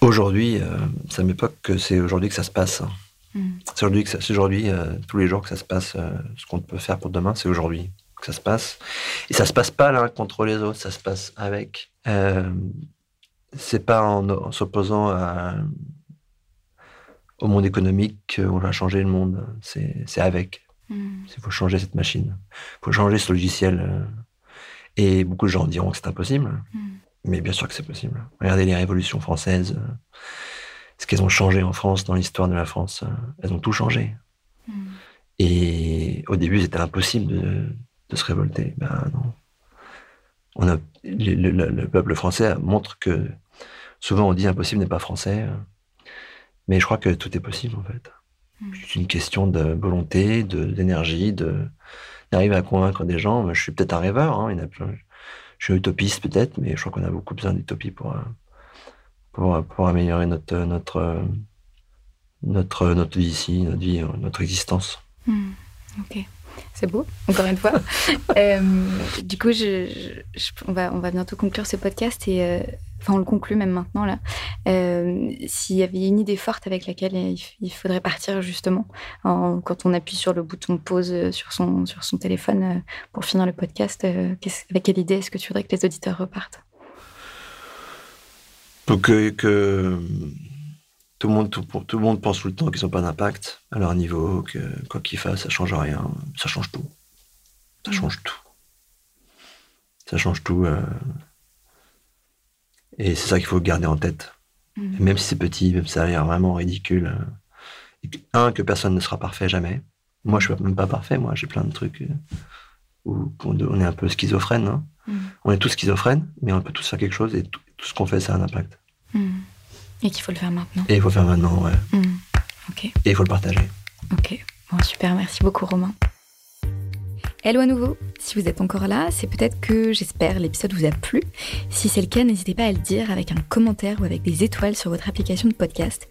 Aujourd'hui, euh, ça m'époque que c'est aujourd'hui que ça se passe. hein. Mm. C'est aujourd'hui, que aujourd'hui euh, tous les jours que ça se passe. ce qu'on peut faire pour demain, c'est aujourd'hui que ça se passe. Et ça se passe pas l'un contre les autres, ça se passe avec. C'est pas en, en s'opposant à- au monde économique qu'on va changer le monde. C'est c'est avec. Il faut changer cette machine. Il faut changer ce logiciel. euh. Et beaucoup de gens diront que c'est impossible. Mm. Mais bien sûr que c'est possible. Regardez les révolutions françaises. euh, Ce qu'elles ont changé en France, dans l'histoire de la France. euh, Elles ont tout changé. Mm. Et au début, c'était impossible de, de se révolter. Ben non. On a, le, le- le peuple français montre que souvent on dit impossible n'est pas français. Mais je crois que tout est possible en fait. Mm. C'est une question de volonté, d'énergie, de, d'arriver à convaincre des gens. Je suis peut-être un rêveur, hein, je suis utopiste peut-être, mais je crois qu'on a beaucoup besoin d'utopie pour, euh, pour, améliorer notre, notre, euh, notre, notre vie ici, notre vie, notre existence. Hmm, ok, c'est beau, encore une fois. Euh, du coup, je, je- on, va, on va bientôt conclure ce podcast et euh, enfin, on le conclut même maintenant là. Euh, S'il y avait une idée forte avec laquelle il, faudrait partir justement, en- quand on appuie sur le bouton pause sur son, sur son téléphone euh, pour finir le podcast, euh, avec quelle idée est-ce que tu voudrais que les auditeurs repartent? Donc que, que tout, le monde, tout, tout le monde pense tout le temps qu'ils n'ont pas d'impact à leur niveau, que quoi qu'ils fassent, ça change rien. Ça change tout. Ça Mm. change tout. Ça change tout. euh, Et c'est ça qu'il faut garder en tête. Mm. Même si c'est petit, même si ça a l'air vraiment ridicule. euh, un, que personne ne sera parfait jamais. Moi, je suis même pas parfait. Moi, j'ai plein de trucs euh, où on est un peu schizophrène. hein. Mm. On est tous schizophrènes, mais on peut tous faire quelque chose et tout, tout ce qu'on fait, ça a un impact. Et qu'il faut le faire maintenant. Et il faut faire maintenant, ouais. Hmm. Ok. Et il faut le partager. Ok, bon, super, merci beaucoup Romain. Hello à nouveau, si vous êtes encore là, c'est peut-être que j'espère l'épisode vous a plu. Si c'est le cas, n'hésitez pas à le dire avec un commentaire ou avec des étoiles sur votre application de podcast.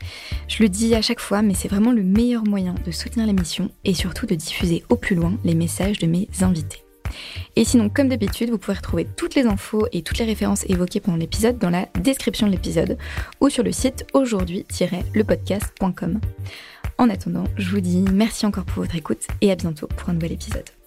Je le dis à chaque fois, mais c'est vraiment le meilleur moyen de soutenir l'émission et surtout de diffuser au plus loin les messages de mes invités. Et sinon, comme d'habitude, vous pouvez retrouver toutes les infos et toutes les références évoquées pendant l'épisode dans la description de l'épisode ou sur le site aujourd'hui-lepodcast.com. En attendant, je vous dis merci encore pour votre écoute et à bientôt pour un nouvel épisode.